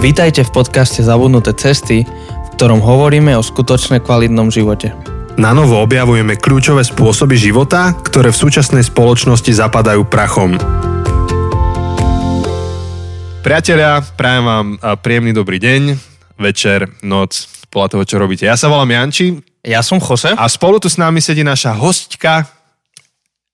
Vítajte v podcaste Zabudnuté cesty, v ktorom hovoríme o skutočne kvalitnom živote. Na novo objavujeme kľúčové spôsoby života, ktoré v súčasnej spoločnosti zapadajú prachom. Priatelia, prajem vám príjemný dobrý deň, večer, noc, podľa toho, čo robíte. Ja sa volám Janči. Ja som Jose. A spolu tu s nami sedí naša hostka.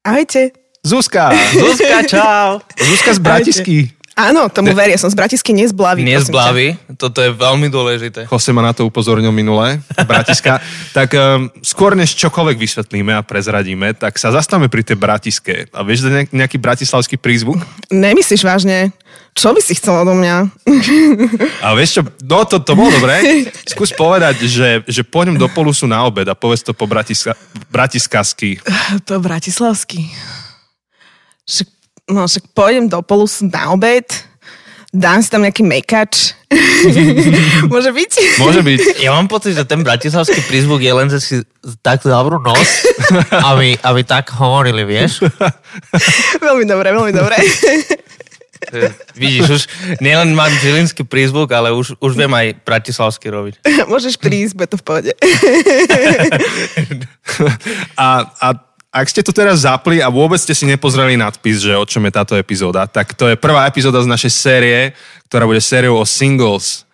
Ahojte. Zuzka. Zuzka, čau. Zuzka z Bratisky. Áno, tomu ne... veria, som z Bratisky, nie z Blavy. Nie z Blavy, toto je veľmi dôležité. Jose ma na to upozornil minule, Bratiska. tak um, skôr než čokoľvek vysvetlíme a prezradíme, tak sa zastavme pri tej Bratiske. A vieš nejaký bratislavský prízvuk? Nemyslíš vážne? Čo by si chcel odo mňa? A vieš čo, no to, to bolo dobré. Skús povedať, že, že pôjdem do Polusu na obed a povedz to po bratiska, bratiskasky. Po bratislavsky. Však no však pôjdem do Polusu na obed, dám si tam nejaký mekač. Môže byť? Môže byť. Ja mám pocit, že ten bratislavský prízvuk je len, že si tak zavrú nos, aby, aby tak hovorili, vieš? veľmi dobre, veľmi dobre. Vidíš, už nielen mám žilinský prízvuk, ale už, už viem aj bratislavský robiť. Môžeš prísť, bude to v pohode. a, a ak ste to teraz zapli a vôbec ste si nepozreli nadpis, že o čom je táto epizóda, tak to je prvá epizóda z našej série, ktorá bude sériou o singles.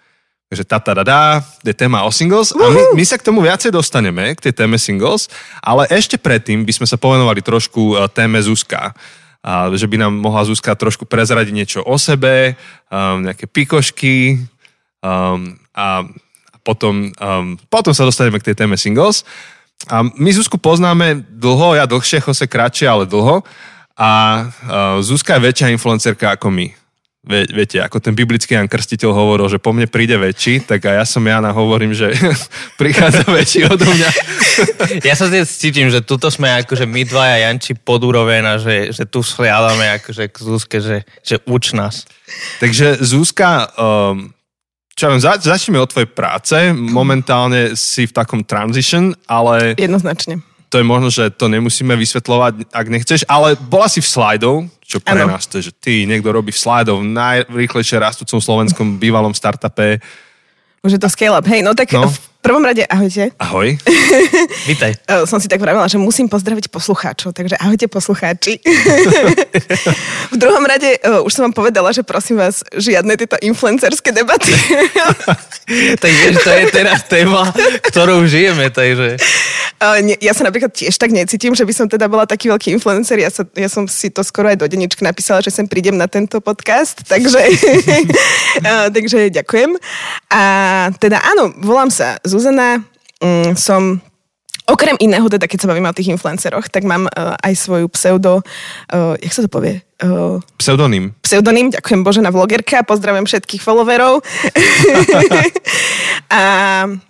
Takže tá, tá, tá, je téma o singles a my, my sa k tomu viacej dostaneme, k tej téme singles, ale ešte predtým by sme sa povenovali trošku e, téme Zuzka. A, že by nám mohla Zuzka trošku prezradiť niečo o sebe, um, nejaké pikošky um, a potom, um, potom sa dostaneme k tej téme singles. A my Zuzku poznáme dlho, ja dlhšie, Jose kratšie, ale dlho. A uh, Zuzka je väčšia influencerka ako my. Vie, viete, ako ten biblický Jan Krstiteľ hovoril, že po mne príde väčší, tak a ja som Jana hovorím, že prichádza väčší odo mňa. Ja sa dnes cítim, že tuto sme akože my dvaja Janči pod úroveň a že, že tu schliadame akože k Zuzke, že, že uč nás. Takže Zuzka um, čo viem, zač- začneme od tvojej práce. Momentálne si v takom transition, ale... Jednoznačne. To je možno, že to nemusíme vysvetľovať, ak nechceš, ale bola si v slajdov, čo pre ano. nás to je, že ty, niekto robí v slajdov v najrýchlejšie rastúcom slovenskom bývalom startupe. Už je to scale up. Hej, no tak no. v prvom rade ahojte. Ahoj. Vítaj. Som si tak vravela, že musím pozdraviť poslucháčov, takže ahojte poslucháči. v druhom rade uh, už som vám povedala, že prosím vás, žiadne tieto influencerské debaty. tak vieš, to je teraz téma, ktorou žijeme, takže... Uh, nie, ja sa napríklad tiež tak necítim, že by som teda bola taký veľký influencer. Ja, sa, ja som si to skoro aj do denníčka napísala, že sem prídem na tento podcast, takže, uh, takže ďakujem. A teda áno, volám sa Zuzana, mm, som Okrem iného, teda keď sa bavíme o tých influenceroch, tak mám uh, aj svoju pseudo, uh, jak sa to povie? Uh, pseudonym. Pseudonym, ďakujem Bože na vlogerka, pozdravujem všetkých followerov. a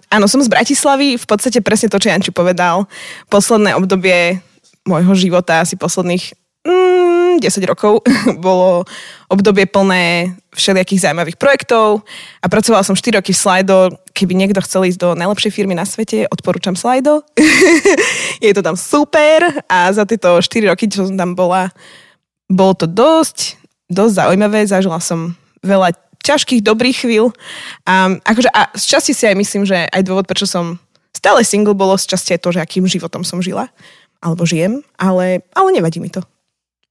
áno, som z Bratislavy, v podstate presne to, čo Janči povedal. Posledné obdobie môjho života, asi posledných mm, 10 rokov, bolo obdobie plné všelijakých zaujímavých projektov a pracovala som 4 roky v Slido. Keby niekto chcel ísť do najlepšej firmy na svete, odporúčam Slido. je to tam super a za tieto 4 roky, čo som tam bola, bolo to dosť, dosť zaujímavé. Zažila som veľa ťažkých, dobrých chvíľ. A, akože, a z časti si aj myslím, že aj dôvod, prečo som stále single, bolo z časti aj to, že akým životom som žila. Alebo žijem, ale, ale nevadí mi to.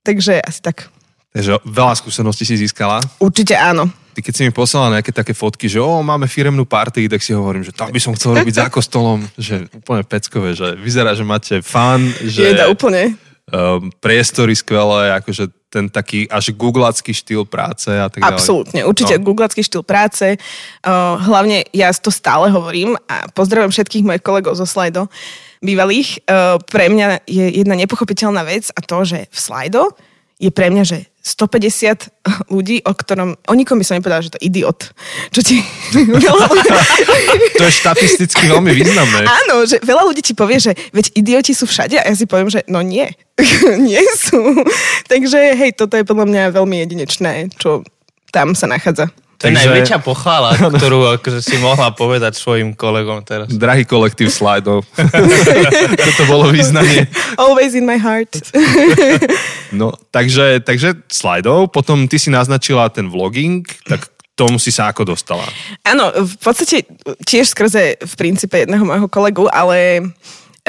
Takže asi tak. Takže veľa skúseností si získala? Určite áno. Ty keď si mi poslala nejaké také fotky, že o, máme firemnú party, tak si hovorím, že tam by som chcel robiť za kostolom, že úplne peckové, že vyzerá, že máte fan, že... Jeda, úplne. Um, priestory skvelé, akože ten taký až googlacký štýl práce a tak ďalej. Absolútne, určite no. googlacký štýl práce. Uh, hlavne ja to stále hovorím a pozdravujem všetkých mojich kolegov zo Slido bývalých. Uh, pre mňa je jedna nepochopiteľná vec a to, že v Slido je pre mňa, že 150 ľudí, o ktorom, o nikom by som nepovedala, že to je idiot. Čo ti... to je štatisticky veľmi významné. Áno, že veľa ľudí ti povie, že veď idioti sú všade a ja si poviem, že no nie, nie sú. Takže hej, toto je podľa mňa veľmi jedinečné, čo tam sa nachádza. To je najväčšia pochvála, ktorú akože si mohla povedať svojim kolegom teraz. Drahý kolektív slajdov. Toto bolo význanie. Always in my heart. no, takže, takže slajdov. Potom ty si naznačila ten vlogging, tak tomu si sa ako dostala? Áno, v podstate tiež skrze v princípe jedného môjho kolegu, ale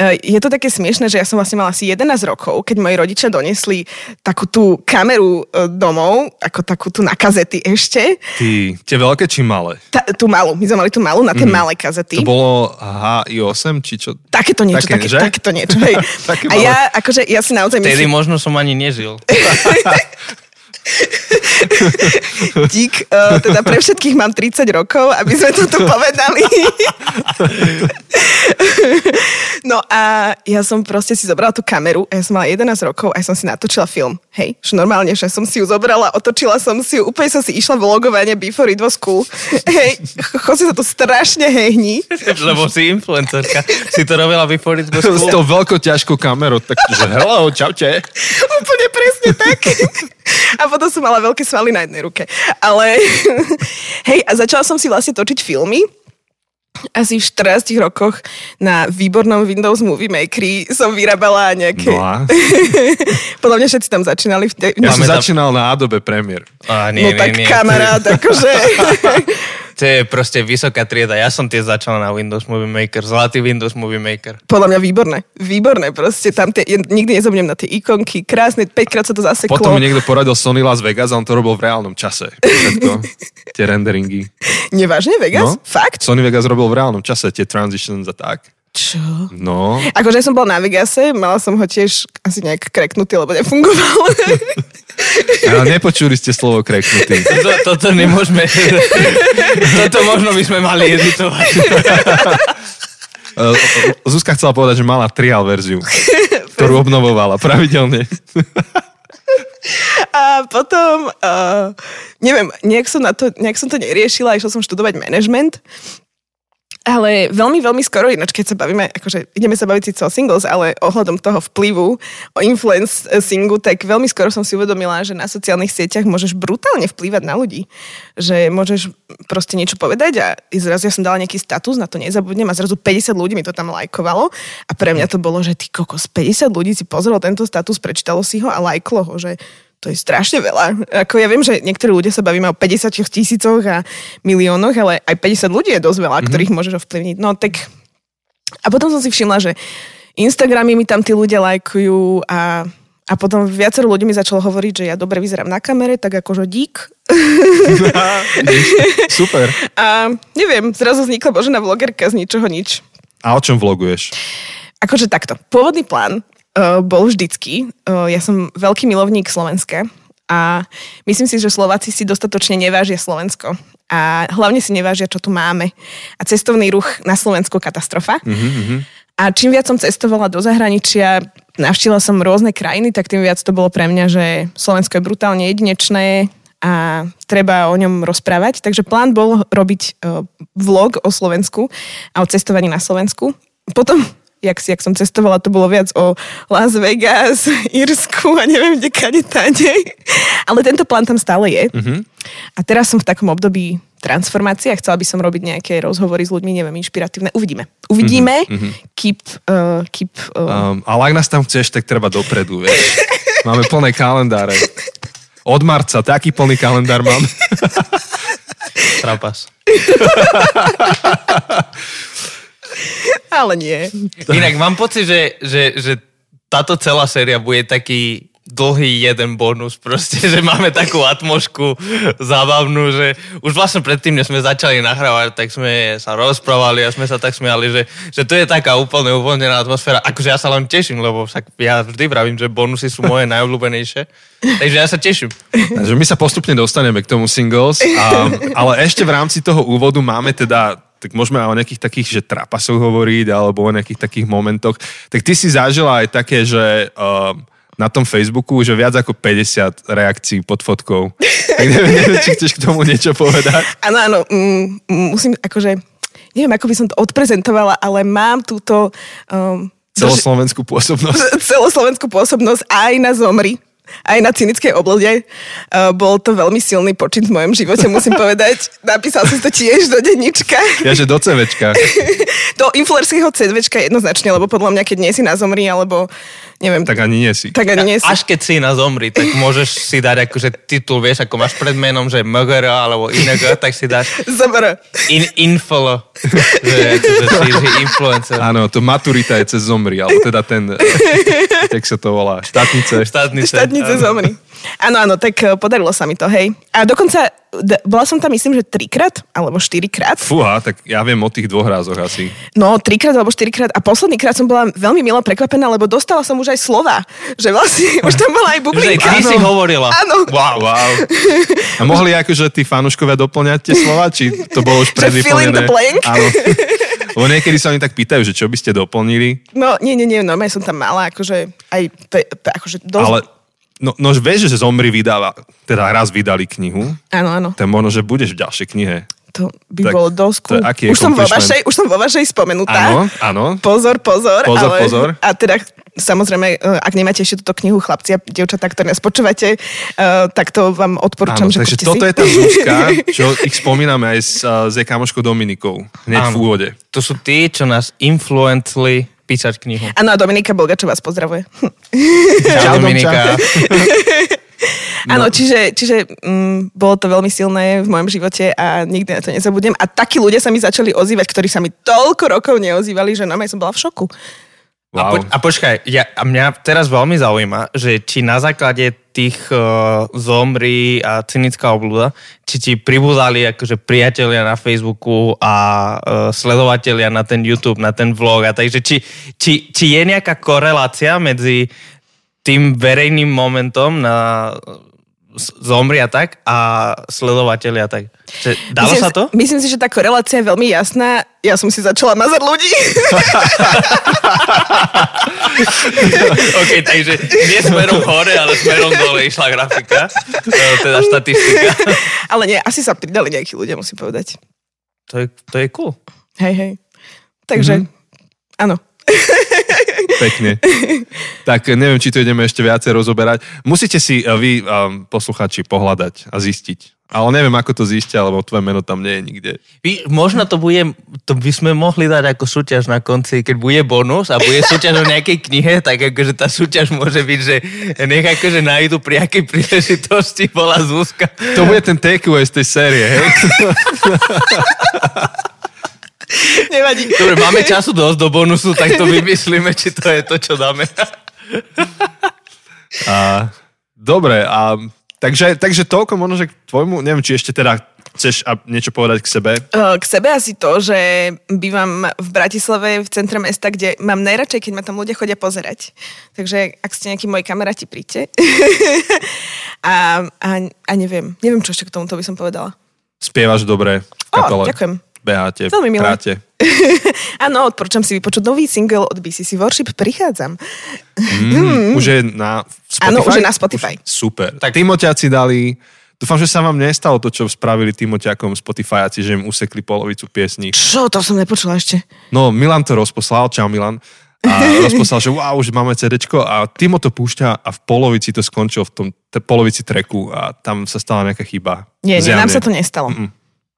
je to také smiešne, že ja som vlastne mala asi 11 rokov, keď moji rodičia donesli takú tú kameru e, domov, ako takú tú na kazety ešte. Ty, tie veľké či malé? Ta, tú malú, my sme mali tú malú na tie mm. malé kazety. To bolo HI8 či čo? Takéto niečo, Také, také, že? takéto niečo, hej. Také A malé. ja, akože, ja si naozaj Vtedy myslím, možno som ani nežil. dík, uh, teda pre všetkých mám 30 rokov, aby sme to tu povedali. no a ja som proste si zobrala tú kameru a ja som mala 11 rokov a ja som si natočila film. Hej, že normálne, že som si ju zobrala, otočila som si ju, úplne som si išla vlogovanie before it was cool. Hej, chodí sa to strašne hejní. Lebo si influencerka. Si to robila before it was S cool. tou veľkou ťažkou kamerou, takže hello, čaute. Úplne presne tak. A potom som mala veľké svaly na jednej ruke. Ale hej, a začala som si vlastne točiť filmy. Asi v 14 rokoch na výbornom Windows Movie Makeri som vyrábala nejaké... No a? Podľa mňa všetci tam začínali. V te... Ja som Pamätám- začínal na Adobe Premiere. Á, nie, no nie, tak nie. kamarát, akože... To je proste vysoká trieda. Ja som tiež začal na Windows Movie Maker. Zlatý Windows Movie Maker. Podľa mňa výborné. Výborné proste. Tam tie, ja nikdy nezabudnem na tie ikonky. Krásne, 5 krát sa to zaseklo. Potom mi niekto poradil Sony Las Vegas a on to robil v reálnom čase. Všetko, tie renderingy. Nevážne, Vegas? No. Fakt? Sony Vegas robil v reálnom čase tie transitions a tak. Čo? No, Akože som bola na Vegase, mala som ho tiež asi nejak kreknutý, lebo nefungoval. ale nepočuli ste slovo kreknutý. Toto, toto nemôžeme... toto možno by sme mali editovať. Zuzka chcela povedať, že mala trial verziu, ktorú obnovovala pravidelne. A potom, uh, neviem, nejak som, na to, nejak som to neriešila, išla som študovať management. Ale veľmi, veľmi skoro, ináč keď sa bavíme, akože ideme sa baviť síce o singles, ale ohľadom toho vplyvu, o influencingu, tak veľmi skoro som si uvedomila, že na sociálnych sieťach môžeš brutálne vplývať na ľudí. Že môžeš proste niečo povedať a zrazu ja som dala nejaký status, na to nezabudnem a zrazu 50 ľudí mi to tam lajkovalo a pre mňa to bolo, že ty kokos, 50 ľudí si pozrelo tento status, prečítalo si ho a lajklo ho, že to je strašne veľa. Ako ja viem, že niektorí ľudia sa bavíme o 50 tisícoch a miliónoch, ale aj 50 ľudí je dosť veľa, mm-hmm. ktorých môžeš ovplyvniť. No tak... A potom som si všimla, že Instagramy mi tam tí ľudia lajkujú a, a potom viacero ľudí mi začalo hovoriť, že ja dobre vyzerám na kamere, tak akože dík. Super. A neviem, zrazu vznikla Božena vlogerka z ničoho nič. A o čom vloguješ? Akože takto. Pôvodný plán bol vždycky. Uh, ja som veľký milovník Slovenska a myslím si, že Slováci si dostatočne nevážia Slovensko. A hlavne si nevážia, čo tu máme. A cestovný ruch na Slovensku katastrofa. Mm-hmm. A čím viac som cestovala do zahraničia, navštívila som rôzne krajiny, tak tým viac to bolo pre mňa, že Slovensko je brutálne jedinečné a treba o ňom rozprávať. Takže plán bol robiť uh, vlog o Slovensku a o cestovaní na Slovensku. Potom jak, jak som cestovala, to bolo viac o Las Vegas, Írsku a neviem, kde kade tade. Ale tento plán tam stále je. Mm-hmm. A teraz som v takom období transformácie a chcela by som robiť nejaké rozhovory s ľuďmi, neviem, inšpiratívne. Uvidíme. Uvidíme. Mm-hmm. Keep, uh, keep, uh, Um, ale ak nás tam chceš, tak treba dopredu, vieš. Máme plné kalendáre. Od marca taký plný kalendár mám. Trapas. Ale nie. Inak mám pocit, že, že, že táto celá séria bude taký dlhý jeden bonus, proste, že máme takú atmošku zábavnú, že už vlastne predtým, než sme začali nahrávať, tak sme sa rozprávali a sme sa tak smiali, že, že to je taká úplne uvoľnená atmosféra. Akože ja sa len teším, lebo však ja vždy vravím, že bonusy sú moje najobľúbenejšie. Takže ja sa teším. Takže my sa postupne dostaneme k tomu singles, a, ale ešte v rámci toho úvodu máme teda tak môžeme aj o nejakých takých, že trapasoch hovoriť, alebo o nejakých takých momentoch. Tak ty si zažila aj také, že uh, na tom Facebooku, že viac ako 50 reakcií pod fotkou. Tak neviem, neviem, či chceš k tomu niečo povedať. Áno, áno, mm, musím, akože, neviem, ako by som to odprezentovala, ale mám túto um, Celoslovenskú pôsobnosť. celoslovenskú pôsobnosť aj na Zomri aj na cynickej oblode. Uh, bol to veľmi silný počin v mojom živote, musím povedať. Napísal som to tiež do denníčka. Ja, že do CVčka. do influencerského CVčka jednoznačne, lebo podľa mňa, keď nie si na Zomri, alebo neviem, Tak ani nie si. tak ani nie si. Až keď si na zomri, tak môžeš si dať akože titul, vieš, ako máš pred menom, že MGR alebo ING, tak si dáš Zober. in, infolo, že, že si že influencer. Áno, to maturita je cez zomri, alebo teda ten, jak sa to volá, štátnice. Štátnice. Štátnice zomri. Áno, áno, tak eh, podarilo sa mi to, hej. A dokonca, d- bola som tam myslím, že trikrát, alebo štyrikrát. Fúha, tak ja viem o tých dvoch rázoch asi. No, trikrát alebo štyrikrát. A posledný krát som bola veľmi milo prekvapená, lebo dostala som už aj slova. Že vlastne už tam bola aj Že aj bublinka. ty si hovorila. Áno. Wow, wow. A mohli akože tí fanúškovia doplňať tie slova, či to bolo už Že fill in the predvyplnené? blank? Áno. Lebo niekedy sa oni tak pýtajú, že čo by ste doplnili, No, nie, nie, nie, normálne som tam mala, akože aj, pe, pe, akože dosť... ale no, no vieš, že Zomri vydáva, teda raz vydali knihu, Áno, áno. je možno, že budeš v ďalšej knihe. To by Tak bolo to aký Už som, vo vašej, už som vo vašej spomenutá. Áno, áno. Pozor, pozor. Pozor, ale, pozor. A teda samozrejme, e, ak nemáte ešte túto knihu chlapci a dievčatá, ktoré nás počúvate, uh, tak to vám odporúčam, Áno, že takže toto si. je tá Zuzka, čo ich spomíname aj s, uh, s kamoškou Dominikou, hneď v Áno. úvode. To sú tí, čo nás influencli písať knihu. Áno, a Dominika Bolgačo vás pozdravuje. Čau. Dominika. Áno, čiže, čiže mm, bolo to veľmi silné v mojom živote a nikdy na to nezabudnem. A takí ľudia sa mi začali ozývať, ktorí sa mi toľko rokov neozývali, že normálne som bola v šoku. A, Wow. po, a počkaj, ja, a mňa teraz veľmi zaujíma, že či na základe tých uh, zomrí a cynická oblúda, či ti pribúdali akože priatelia na Facebooku a uh, sledovatelia na ten YouTube, na ten vlog a takže či, či, či je nejaká korelácia medzi tým verejným momentom na z- zomri a tak a sledovateľia tak. Že, dalo myslím, sa to? Myslím si, že tá korelácia je veľmi jasná. Ja som si začala mazať ľudí. OK, takže nie smerom hore, ale smerom dole išla grafika, e, teda štatistika. Ale nie, asi sa pridali nejakí ľudia, musím povedať. To je, to je cool. Hej, hej. Takže, mm-hmm. Pekne. tak neviem, či to ideme ešte viacej rozoberať. Musíte si uh, vy, um, posluchači, pohľadať a zistiť. Ale neviem, ako to zistia, lebo tvoje meno tam nie je nikde. Vy, možno to bude, to by sme mohli dať ako súťaž na konci, keď bude bonus a bude súťaž o nejakej knihe, tak akože tá súťaž môže byť, že nech akože nájdu pri akej príležitosti bola Zuzka. To bude ten takeaway z tej série, hej? Nevadí. Dobre, máme času dosť do bonusu, tak to vymyslíme, či to je to, čo dáme. A, dobre, a takže, takže toľko možno, že k tvojmu, neviem, či ešte teda chceš niečo povedať k sebe. K sebe asi to, že bývam v Bratislave v centre mesta, kde mám najradšej, keď ma tam ľudia chodia pozerať. Takže ak ste nejakí moji kamaráti, príďte. a, a, a neviem, neviem, čo ešte k tomuto by som povedala. Spievaš dobre kapele. ďakujem. Beháte, Veľmi milé. hráte. Áno, odporúčam si vypočuť nový single od BCC Worship. Prichádzam. Mm, už je na Spotify? Áno, už je na Spotify. Už, super. Tak-. Timoťáci dali... Dúfam, že sa vám nestalo to, čo spravili Timoťakom Spotifyáci, že im usekli polovicu piesní. Čo? To som nepočula ešte. No, Milan to rozposlal, čau Milan. A rozposlal, že wow, už máme CDčko a Timo to púšťa a v polovici to skončil v tom te, polovici treku a tam sa stala nejaká chyba. Nie, nie, nám sa to nestalo. Mm-mm.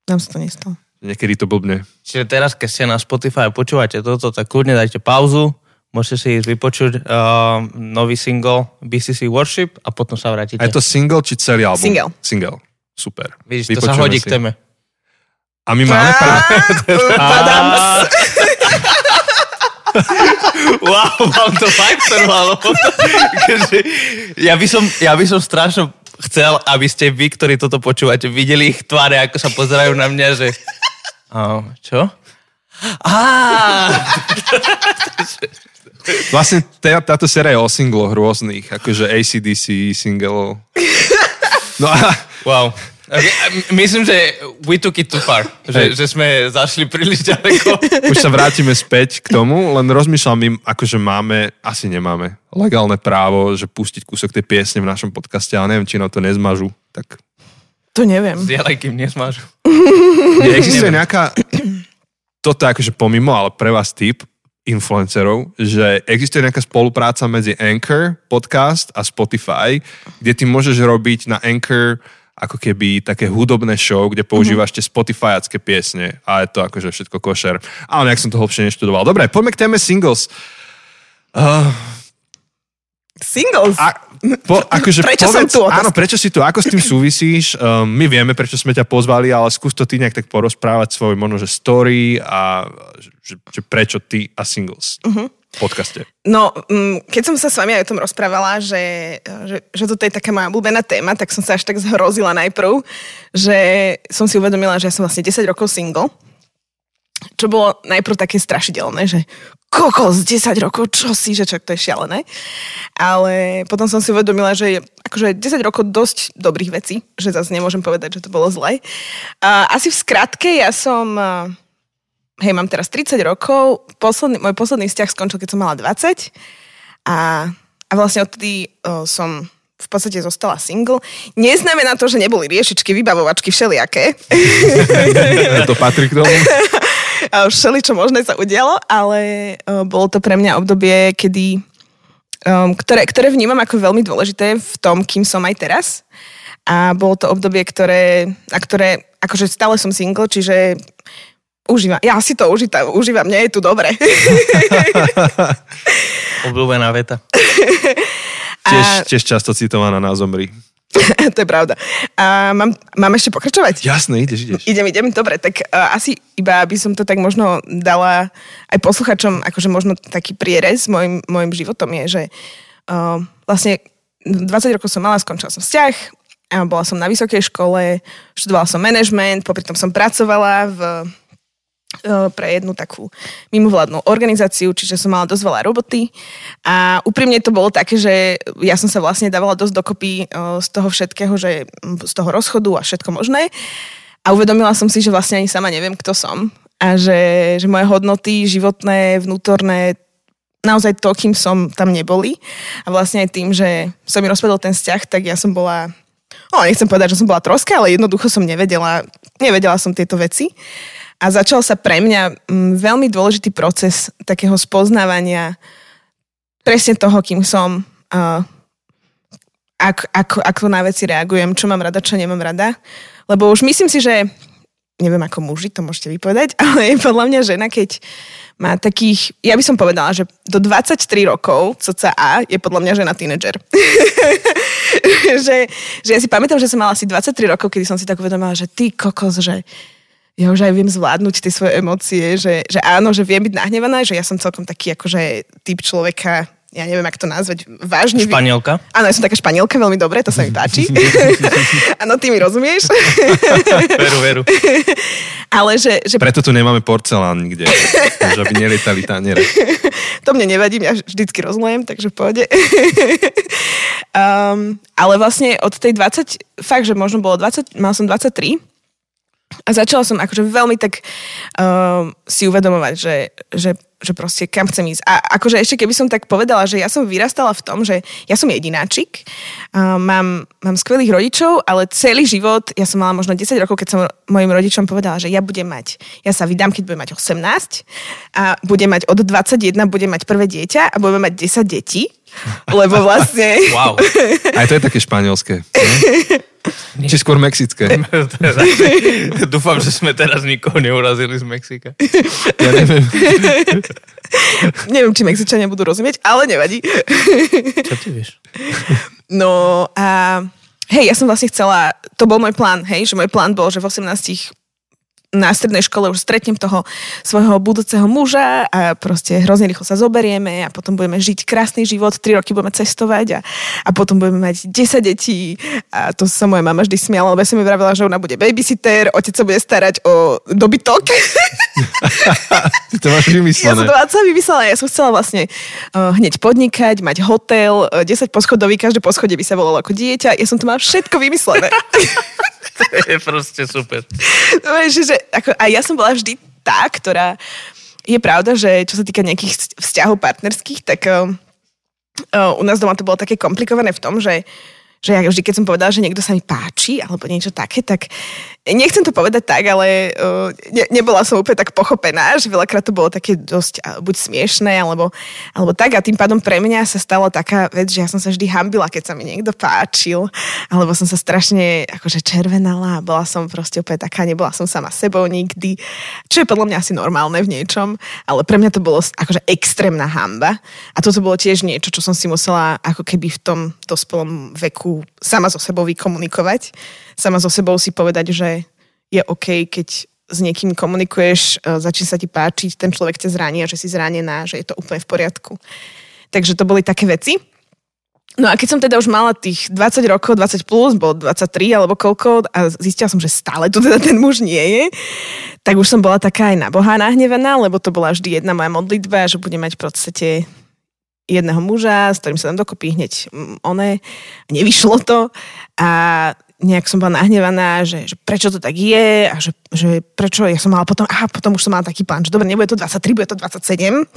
Nám sa to nestalo. Niekedy to blbne. Čiže teraz, keď ste na Spotify a počúvate toto, tak kľudne dajte pauzu, môžete si ísť vypočuť uh, nový single BCC Worship a potom sa vrátite. A je to single či celý album? Single. Single. Super. Vidíš, to sa Vypočujeme hodí si. k téme. A my máme. Padám. Wow, vám to fakt trvalo. Ja, by som, ja by som strašne chcel, aby ste vy, ktorí toto počúvate, videli ich tváre, ako sa pozerajú na mňa, že... A, čo? Á, Vlastne tá, táto séria je o singloch rôznych, akože ACDC single. No a wow. Okay, myslím, že we took it too far. Že, Hej. že sme zašli príliš ďaleko. už sa vrátime späť k tomu, len rozmýšľam im, akože máme, asi nemáme legálne právo, že pustiť kúsok tej piesne v našom podcaste, ale neviem, či na to nezmažu. Tak To neviem. Zdialej, kým nesmážu. Neexistuje nejaká, toto akože pomimo, ale pre vás tip influencerov, že existuje nejaká spolupráca medzi Anchor podcast a Spotify, kde ty môžeš robiť na Anchor ako keby také hudobné show, kde používaš tie Spotifyacké piesne a je to akože všetko košer. Ale nejak som to hlbšie neštudoval. Dobre, poďme k téme singles. Uh, Singles. A, po, akože Prečo som povedz, tu? Otázka. Áno, prečo si tu? Ako s tým súvisíš? Um, my vieme, prečo sme ťa pozvali, ale skús to ty nejak tak porozprávať svoj možno, že story a že, že prečo ty a singles uh-huh. Podcaste. No, mm, keď som sa s vami aj o tom rozprávala, že, že, že toto je taká moja obľúbená téma, tak som sa až tak zhrozila najprv, že som si uvedomila, že ja som vlastne 10 rokov single. Čo bolo najprv také strašidelné, že kokos, 10 rokov, čo si, že čo, to je šialené. Ale potom som si uvedomila, že je akože 10 rokov dosť dobrých vecí, že zase nemôžem povedať, že to bolo zle. Asi v skratke ja som, a, hej, mám teraz 30 rokov, posledný, môj posledný vzťah skončil, keď som mala 20 a, a vlastne odtedy o, som v podstate zostala single. Neznamená to, že neboli riešičky, vybavovačky všelijaké. to patrí k tomu? všeli, čo možné sa udialo, ale uh, bolo to pre mňa obdobie, kedy, um, ktoré, ktoré vnímam ako veľmi dôležité v tom, kým som aj teraz. A bolo to obdobie, ktoré, a ktoré, akože stále som single, čiže užívam, ja si to užívam, užívam, nie je tu dobre. Obľúbená veta. Tiež, tiež často citovaná na Zomri. to je pravda. A mám, mám ešte pokračovať? Jasné, ideš, ideš. Idem, idem, dobre, tak uh, asi iba by som to tak možno dala aj posluchačom, akože možno taký prierez môjim, môjim životom je, že uh, vlastne 20 rokov som mala, skončila som vzťah, a bola som na vysokej škole, študovala som management, popri tom som pracovala v pre jednu takú mimovládnu organizáciu, čiže som mala dosť veľa roboty. A úprimne to bolo také, že ja som sa vlastne dávala dosť dokopy z toho všetkého, že z toho rozchodu a všetko možné. A uvedomila som si, že vlastne ani sama neviem, kto som. A že, že moje hodnoty životné, vnútorné, naozaj to, kým som tam neboli. A vlastne aj tým, že sa mi rozpadol ten vzťah, tak ja som bola no, nechcem povedať, že som bola troska, ale jednoducho som nevedela, nevedela som tieto veci. A začal sa pre mňa m, veľmi dôležitý proces takého spoznávania presne toho, kým som, ako, ako, ako na veci reagujem, čo mám rada, čo nemám rada. Lebo už myslím si, že neviem ako muži, to môžete vypovedať, ale podľa mňa žena, keď má takých, ja by som povedala, že do 23 rokov, A, je podľa mňa žena tínedžer. že, že ja si pamätám, že som mala asi 23 rokov, kedy som si tak uvedomila, že ty kokos, že ja už aj viem zvládnuť tie svoje emócie, že, že áno, že viem byť nahnevaná, že ja som celkom taký akože typ človeka, ja neviem, ako to nazvať, vážne... Španielka? Áno, ja som taká španielka, veľmi dobre, to sa mi páči. Áno, ty mi rozumieš? veru, veru. Ale že, že... Preto tu nemáme porcelán nikde, že aby nelietali taniere. to mne nevadí, ja vždycky rozlejem, takže pohode. um, ale vlastne od tej 20, fakt, že možno bolo 20, mal som 23, a začala som akože veľmi tak uh, si uvedomovať, že, že, že proste kam chcem ísť. A akože ešte keby som tak povedala, že ja som vyrastala v tom, že ja som jedináčik, uh, mám, mám skvelých rodičov, ale celý život, ja som mala možno 10 rokov, keď som mojim rodičom povedala, že ja budem mať, ja sa vydám, keď budem mať 18 a budem mať od 21, budem mať prvé dieťa a budeme mať 10 detí, lebo vlastne... Wow. Aj to je také španielské. Nie? Či skôr mexické. Dúfam, že sme teraz nikoho neurazili z Mexika. Ja neviem. neviem, či Mexičania budú rozumieť, ale nevadí. Čo ty vieš? No a hej, ja som vlastne chcela, to bol môj plán, hej, že môj plán bol, že v 18 na strednej škole už stretnem toho svojho budúceho muža a proste hrozne rýchlo sa zoberieme a potom budeme žiť krásny život, 3 roky budeme cestovať a, a potom budeme mať 10 detí a to sa moja mama vždy smiala, lebo ja som mi vravila, že ona bude babysitter, otec sa bude starať o dobytok. to máš vymyslené. Ja som to máš vymyslela, ja som chcela vlastne uh, hneď podnikať, mať hotel, uh, 10 poschodový, každé poschodie by sa volalo ako dieťa, ja som to mala všetko vymyslené. to je proste super. No, že, že, ako, a ja som bola vždy tá, ktorá je pravda, že čo sa týka nejakých vzťahov partnerských, tak uh, uh, u nás doma to bolo také komplikované v tom, že že ja vždy, keď som povedala, že niekto sa mi páči, alebo niečo také, tak nechcem to povedať tak, ale uh, ne, nebola som úplne tak pochopená, že veľakrát to bolo také dosť uh, buď smiešné, alebo, alebo tak. A tým pádom pre mňa sa stala taká vec, že ja som sa vždy hambila, keď sa mi niekto páčil, alebo som sa strašne akože červenala a bola som proste úplne taká, nebola som sama sebou nikdy, čo je podľa mňa asi normálne v niečom, ale pre mňa to bolo akože extrémna hamba. A toto bolo tiež niečo, čo som si musela ako keby v tom dospelom veku sama so sebou vykomunikovať. Sama so sebou si povedať, že je OK, keď s niekým komunikuješ, e, začne sa ti páčiť, ten človek ťa zraní a že si zranená, že je to úplne v poriadku. Takže to boli také veci. No a keď som teda už mala tých 20 rokov, 20 plus, bol 23 alebo koľko a zistila som, že stále tu teda ten muž nie je, tak už som bola taká aj na Boha nahnevaná, lebo to bola vždy jedna moja modlitba, že bude mať v podstate jedného muža, s ktorým sa tam dokopí hneď one. Nevyšlo to a nejak som bola nahnevaná, že, že prečo to tak je a že, že prečo ja som mala potom, aha, potom už som mala taký plán, že dobre, nebude to 23, bude to 27.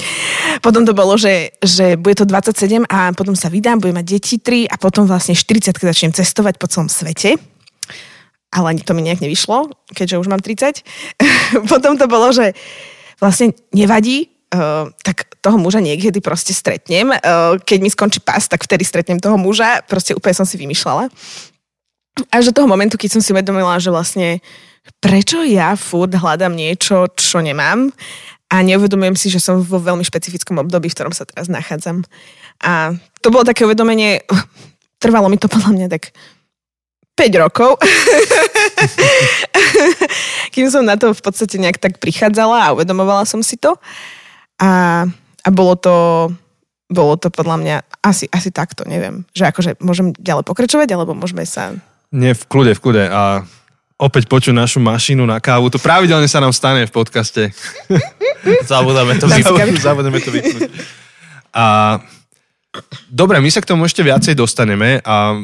Potom to bolo, že, že bude to 27 a potom sa vydám, budem mať deti 3 a potom vlastne 40 začnem cestovať po celom svete. Ale to mi nejak nevyšlo, keďže už mám 30. potom to bolo, že vlastne nevadí, Uh, tak toho muža niekedy proste stretnem. Uh, keď mi skončí pás, tak vtedy stretnem toho muža. Proste úplne som si vymýšľala. Až do toho momentu, keď som si uvedomila, že vlastne prečo ja furt hľadám niečo, čo nemám a neuvedomujem si, že som vo veľmi špecifickom období, v ktorom sa teraz nachádzam. A to bolo také uvedomenie, trvalo mi to podľa mňa tak 5 rokov, kým som na to v podstate nejak tak prichádzala a uvedomovala som si to. A, a bolo to bolo to podľa mňa asi, asi takto, neviem. Že akože môžem ďalej pokračovať, alebo môžeme sa... Nie, v kľude, v kľude. A opäť počuť našu mašinu na kávu. To pravidelne sa nám stane v podcaste. Zabudáme to vypnúť. Zabudáme to vypnúť. A Dobre, my sa k tomu ešte viacej dostaneme a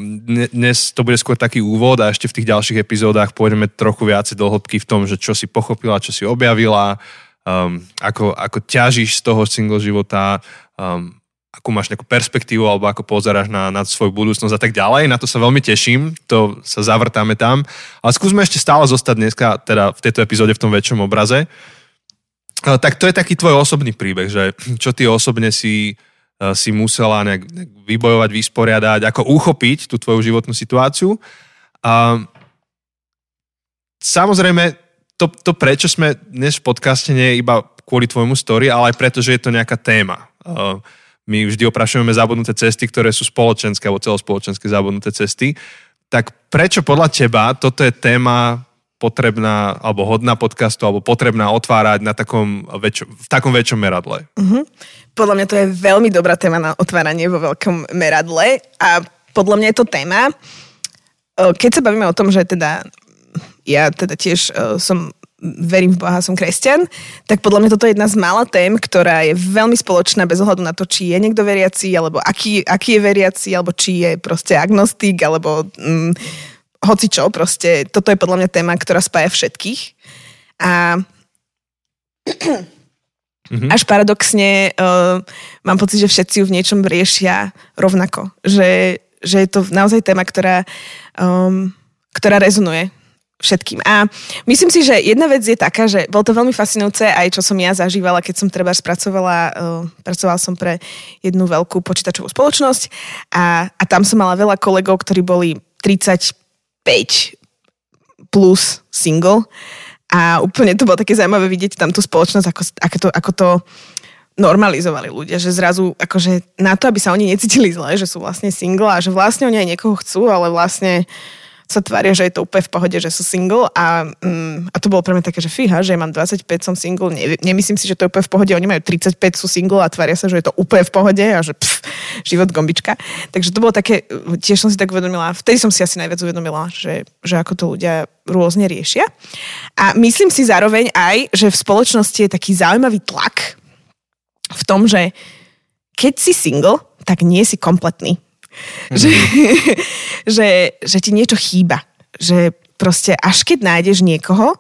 dnes to bude skôr taký úvod a ešte v tých ďalších epizódach pôjdeme trochu viacej do hĺbky v tom, že čo si pochopila, čo si objavila, um, ako, ako ťažíš z toho single života, um, akú máš nejakú perspektívu alebo ako pozeráš na, na svoju budúcnosť a tak ďalej. Na to sa veľmi teším, to sa zavrtáme tam. Ale skúsme ešte stále zostať dneska, teda v tejto epizóde v tom väčšom obraze. Uh, tak to je taký tvoj osobný príbeh, že čo ty osobne si, uh, si musela nejak, nejak vybojovať, vysporiadať, ako uchopiť tú tvoju životnú situáciu. A samozrejme, to, to, prečo sme dnes v podcaste, nie je iba kvôli tvojmu story, ale aj preto, že je to nejaká téma. Uh, my vždy oprašujeme zabudnuté cesty, ktoré sú spoločenské alebo celospoločenské zabudnuté cesty. Tak prečo podľa teba toto je téma potrebná alebo hodná podcastu alebo potrebná otvárať na takom väčšom, v takom väčšom meradle? Uh-huh. Podľa mňa to je veľmi dobrá téma na otváranie vo veľkom meradle a podľa mňa je to téma, keď sa bavíme o tom, že teda ja teda tiež uh, som verím v Boha, som kresťan, tak podľa mňa toto je jedna z mála tém, ktorá je veľmi spoločná bez ohľadu na to, či je niekto veriaci, alebo aký, aký je veriaci, alebo či je proste agnostik, alebo hm, hoci čo, proste toto je podľa mňa téma, ktorá spája všetkých. A mm-hmm. až paradoxne uh, mám pocit, že všetci ju v niečom riešia rovnako. Že, že je to naozaj téma, ktorá, um, ktorá rezonuje všetkým. A myslím si, že jedna vec je taká, že bolo to veľmi fascinujúce aj čo som ja zažívala, keď som treba spracovala, uh, pracovala som pre jednu veľkú počítačovú spoločnosť a, a tam som mala veľa kolegov, ktorí boli 35 plus single a úplne to bolo také zaujímavé vidieť tam tú spoločnosť, ako, ako, to, ako to normalizovali ľudia, že zrazu akože na to, aby sa oni necítili zle, že sú vlastne single a že vlastne oni aj niekoho chcú, ale vlastne sa tvária, že je to úplne v pohode, že sú single a, mm, a to bolo pre mňa také, že fíha, že ja mám 25, som single, ne, nemyslím si, že to je úplne v pohode, oni majú 35, sú single a tvária sa, že je to úplne v pohode a že pff, život gombička. Takže to bolo také, tiež som si tak uvedomila, vtedy som si asi najviac uvedomila, že, že ako to ľudia rôzne riešia. A myslím si zároveň aj, že v spoločnosti je taký zaujímavý tlak v tom, že keď si single, tak nie si kompletný. Mm-hmm. Že, že, že ti niečo chýba. Že proste až keď nájdeš niekoho,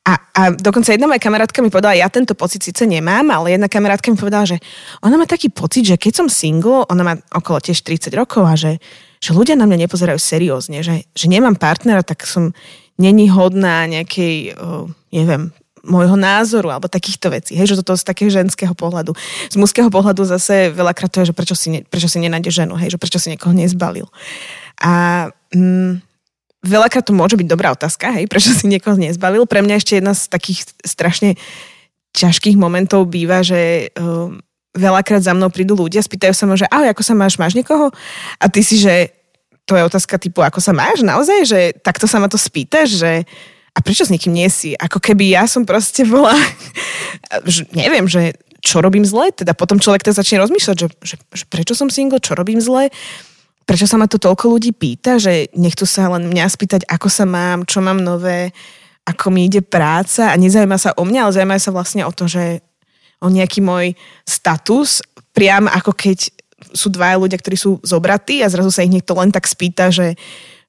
a, a dokonca jedna moja kamarátka mi povedala, ja tento pocit síce nemám, ale jedna kamarátka mi povedala, že ona má taký pocit, že keď som single, ona má okolo tiež 30 rokov a že, že ľudia na mňa nepozerajú seriózne, že, že nemám partnera, tak som není hodná nejakej, uh, neviem, môjho názoru alebo takýchto vecí. Hej, že toto z takého ženského pohľadu. Z mužského pohľadu zase veľakrát to je, že prečo si, ne, prečo si nenájde ženu, hej, že prečo si niekoho nezbalil. A mm, veľakrát to môže byť dobrá otázka, hej, prečo si niekoho nezbalil. Pre mňa ešte jedna z takých strašne ťažkých momentov býva, že um, veľakrát za mnou prídu ľudia, spýtajú sa ma, že ahoj, ako sa máš, máš niekoho? A ty si, že to je otázka typu, ako sa máš naozaj, že takto sa ma to spýtaš, že a prečo s nikým nie si? Ako keby ja som proste bola, neviem, že čo robím zle, teda potom človek to začne rozmýšľať, že, že, že prečo som single, čo robím zle, prečo sa ma to toľko ľudí pýta, že nechcú sa len mňa spýtať, ako sa mám, čo mám nové, ako mi ide práca? A nezaujíma sa o mňa, ale zaujíma sa vlastne o to, že o nejaký môj status, priam ako keď sú dvaja ľudia, ktorí sú zobratí a zrazu sa ich niekto len tak spýta, že,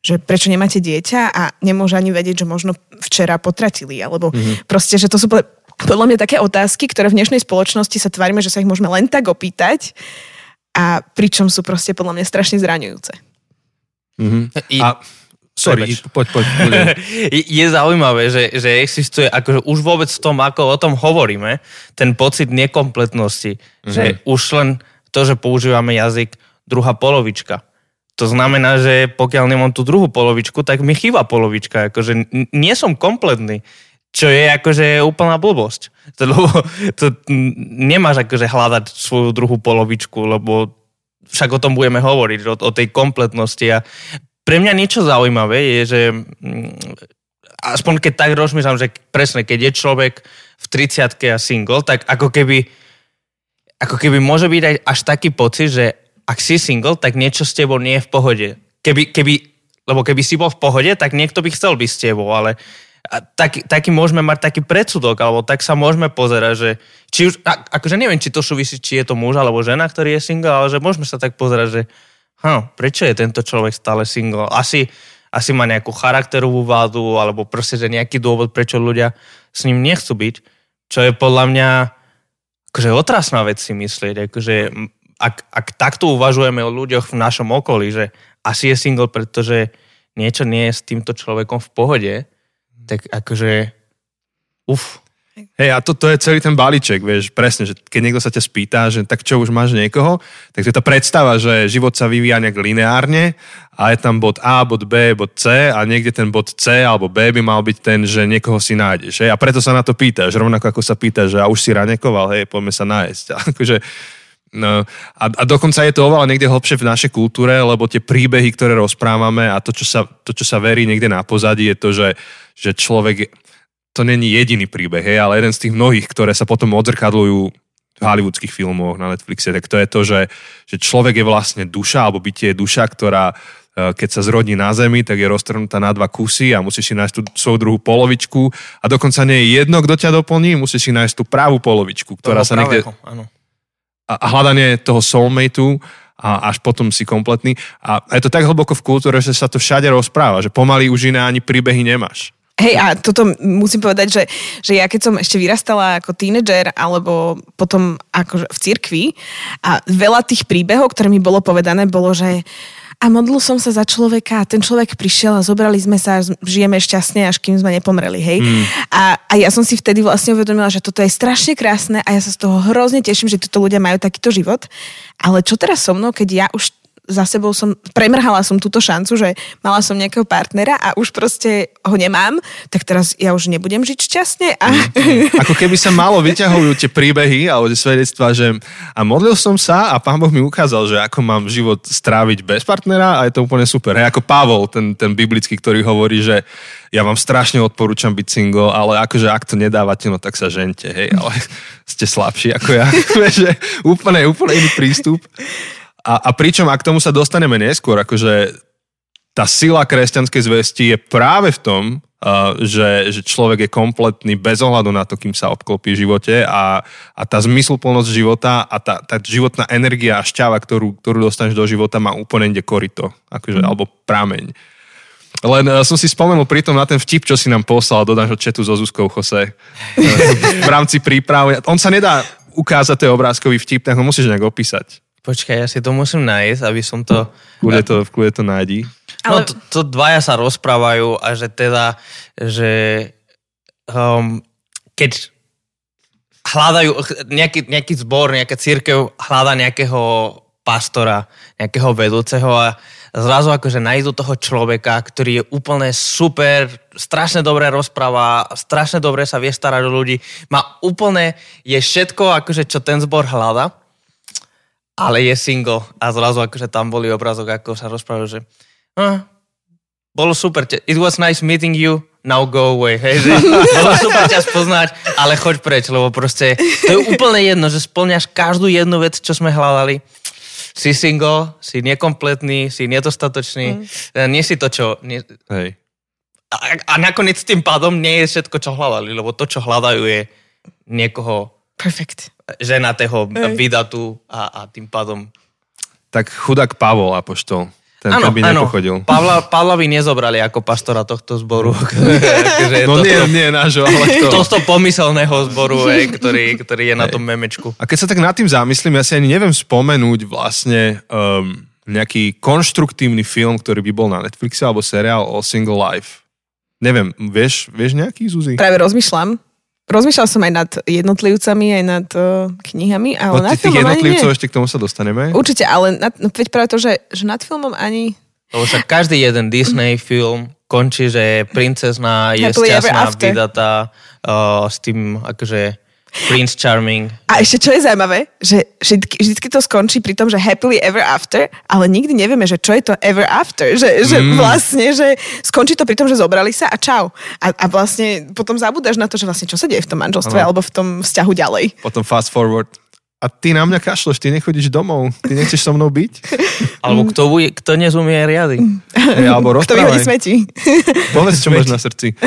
že prečo nemáte dieťa a nemôže ani vedieť, že možno včera potratili, alebo mm-hmm. proste, že to sú podľa mňa také otázky, ktoré v dnešnej spoločnosti sa tvárime, že sa ich môžeme len tak opýtať a pričom sú proste podľa mňa strašne zraňujúce. Mm-hmm. A, sorry, poď, poď. poď. je zaujímavé, že, že existuje, akože už vôbec v tom, ako o tom hovoríme, ten pocit nekompletnosti, mm-hmm. že už len to, že používame jazyk druhá polovička. To znamená, že pokiaľ nemám tú druhú polovičku, tak mi chýba polovička. Akože nie som kompletný. Čo je akože úplná blbosť. To, lebo to nemáš akože hľadať svoju druhú polovičku, lebo však o tom budeme hovoriť, o, o tej kompletnosti. A pre mňa niečo zaujímavé je, že mm, aspoň keď tak rozmýšľam, že presne, keď je človek v 30 a single, tak ako keby ako keby môže byť aj až taký pocit, že ak si single, tak niečo s tebou nie je v pohode. Keby, keby, lebo keby si bol v pohode, tak niekto by chcel byť s tebou, ale a tak, taký môžeme mať taký predsudok, alebo tak sa môžeme pozerať, že či už, a, akože neviem, či to súvisí, či je to muž alebo žena, ktorý je single, ale že môžeme sa tak pozerať, že ha, prečo je tento človek stále single? Asi, asi má nejakú charakterovú vádu, alebo proste, že nejaký dôvod, prečo ľudia s ním nechcú byť, čo je podľa mňa akože otrasná vec si myslieť, akože ak, ak takto uvažujeme o ľuďoch v našom okolí, že asi je single, pretože niečo nie je s týmto človekom v pohode, tak akože uf. Hej, a to, to je celý ten balíček, vieš, presne, že keď niekto sa ťa spýta, že tak čo, už máš niekoho, tak to je tá predstava, že život sa vyvíja nejak lineárne a je tam bod A, bod B, bod C a niekde ten bod C alebo B by mal byť ten, že niekoho si nájdeš. Hej? A preto sa na to pýtaš, rovnako ako sa pýtaš, že a už si ranekoval, hej, poďme sa nájsť. A akože, No, a, a dokonca je to oveľa niekde hlbšie v našej kultúre, lebo tie príbehy, ktoré rozprávame a to, čo sa, to, čo sa verí niekde na pozadí, je to, že, že človek, to není jediný príbeh, hej, ale jeden z tých mnohých, ktoré sa potom odzrkadľujú v hollywoodských filmoch na Netflixe, tak to je to, že, že človek je vlastne duša, alebo bytie je duša, ktorá e, keď sa zrodí na zemi, tak je roztrhnutá na dva kusy a musíš si nájsť tú svoju druhú polovičku. A dokonca nie je jedno, kto ťa doplní, musíš si nájsť tú pravú polovičku, ktorá sa niekde... Áno hľadanie toho soulmateu a až potom si kompletný. A je to tak hlboko v kultúre, že sa to všade rozpráva, že pomaly už iné ani príbehy nemáš. Hej, a toto musím povedať, že, že ja keď som ešte vyrastala ako tínedžer alebo potom ako v cirkvi a veľa tých príbehov, ktoré mi bolo povedané, bolo, že a modlil som sa za človeka a ten človek prišiel a zobrali sme sa žijeme šťastne, až kým sme nepomreli, hej. Mm. A, a ja som si vtedy vlastne uvedomila, že toto je strašne krásne a ja sa z toho hrozne teším, že títo ľudia majú takýto život. Ale čo teraz so mnou, keď ja už za sebou som, premrhala som túto šancu, že mala som nejakého partnera a už proste ho nemám, tak teraz ja už nebudem žiť šťastne. A... Mm. Ako keby sa malo vyťahujú tie príbehy alebo tie svedectvá, že a modlil som sa a pán Boh mi ukázal, že ako mám život stráviť bez partnera a je to úplne super. Hej, ako Pavol, ten, ten biblický, ktorý hovorí, že ja vám strašne odporúčam byť single, ale akože ak to nedávate, no tak sa žente, hej, ale ste slabší ako ja. že úplne, úplne iný prístup. A, a pričom, ak tomu sa dostaneme neskôr, akože tá sila kresťanskej zvesti je práve v tom, uh, že, že človek je kompletný bez ohľadu na to, kým sa obklopí v živote a, a tá zmysluplnosť života a tá, tá životná energia a šťava, ktorú, ktorú dostaneš do života, má úplne inde korito, akože, mm. alebo prameň. Len uh, som si spomenul pritom na ten vtip, čo si nám poslal do nášho četu so Zuzkou Jose v rámci prípravy. On sa nedá ukázať ten obrázkový vtip, tak ho musíš nejak opísať. Počkaj, ja si to musím nájsť, aby som to... Kľude to, kľude to nájdi. No, to, to dvaja sa rozprávajú a že teda, že um, keď hľadajú, nejaký, nejaký zbor, nejaká církev hľada nejakého pastora, nejakého vedúceho a zrazu akože nájdu toho človeka, ktorý je úplne super, strašne dobre rozpráva, strašne dobre sa vie starať o ľudí, má úplne, je všetko akože čo ten zbor hľada, ale je single a zrazu akože tam boli obrazok, ako sa rozprávajú, že ah, bolo super, te- it was nice meeting you, now go away, hej, že bolo super ťa spoznať, ale choď preč, lebo proste to je úplne jedno, že splňaš každú jednu vec, čo sme hľadali. Si single, si nekompletný, si nedostatočný, mm. nie si to, čo... Nie, Hej. a, a nakoniec tým pádom nie je všetko, čo hľadali, lebo to, čo hľadajú, je niekoho Perfect. Ženatého, Hej. vydatú a, a tým pádom... Tak chudák Pavol Apoštol. Ten tam by nepochodil. Pavla, Pavla by nezobrali ako pastora tohto zboru. akože No tohto, nie, nie nášho, ale to. tohto pomyselného zboru, ej, ktorý, ktorý je na tom memečku. A keď sa tak nad tým zamyslím, ja si ani neviem spomenúť vlastne um, nejaký konštruktívny film, ktorý by bol na Netflixe alebo seriál o single life. Neviem, vieš, vieš nejaký, Zuzi? Práve rozmýšľam. Rozmýšľal som aj nad jednotlivcami, aj nad uh, knihami, ale No, nad tých jednotlivcov nie. ešte k tomu sa dostaneme. Určite, ale nad, no, veď práve to, že, že nad filmom ani... Lebo však každý jeden Disney film končí, že je princezná, je Happily šťastná, vydatá uh, s tým akože Prince Charming. A ešte čo je zaujímavé, že vždy, vždy to skončí pri tom, že happily ever after, ale nikdy nevieme, že čo je to ever after. Že, že Mm. vlastne, že skončí to pri tom, že zobrali sa a čau. A, a vlastne potom zabúdaš na to, že vlastne čo sa deje v tom manželstve Áno. alebo v tom vzťahu ďalej. Potom fast forward. A ty na mňa kašleš, ty nechodíš domov. Ty nechceš so mnou byť? Alebo kto, bude, kto nezumie riady. Hej, alebo Kto vyhodí rozprávaj. smeti. Povedz, čo máš na srdci.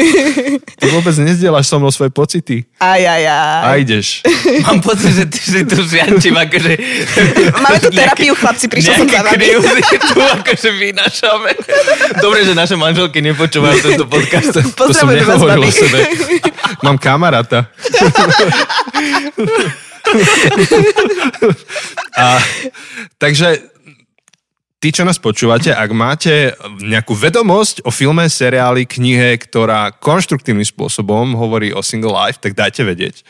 Ty vôbec nezdieľaš so mnou svoje pocity. Aj, aj, A aj. ideš. Mám pocit, že ty si tu žiančím, akože... Máme tu terapiu, chlapci, prišiel som za vami. tu akože vynašame. Dobre, že naše manželky nepočúvajú tento podcast. Pozdravujeme vás, babi. Mám kamaráta. A, takže tí, čo nás počúvate, ak máte nejakú vedomosť o filme, seriáli, knihe, ktorá konštruktívnym spôsobom hovorí o single life, tak dajte vedieť.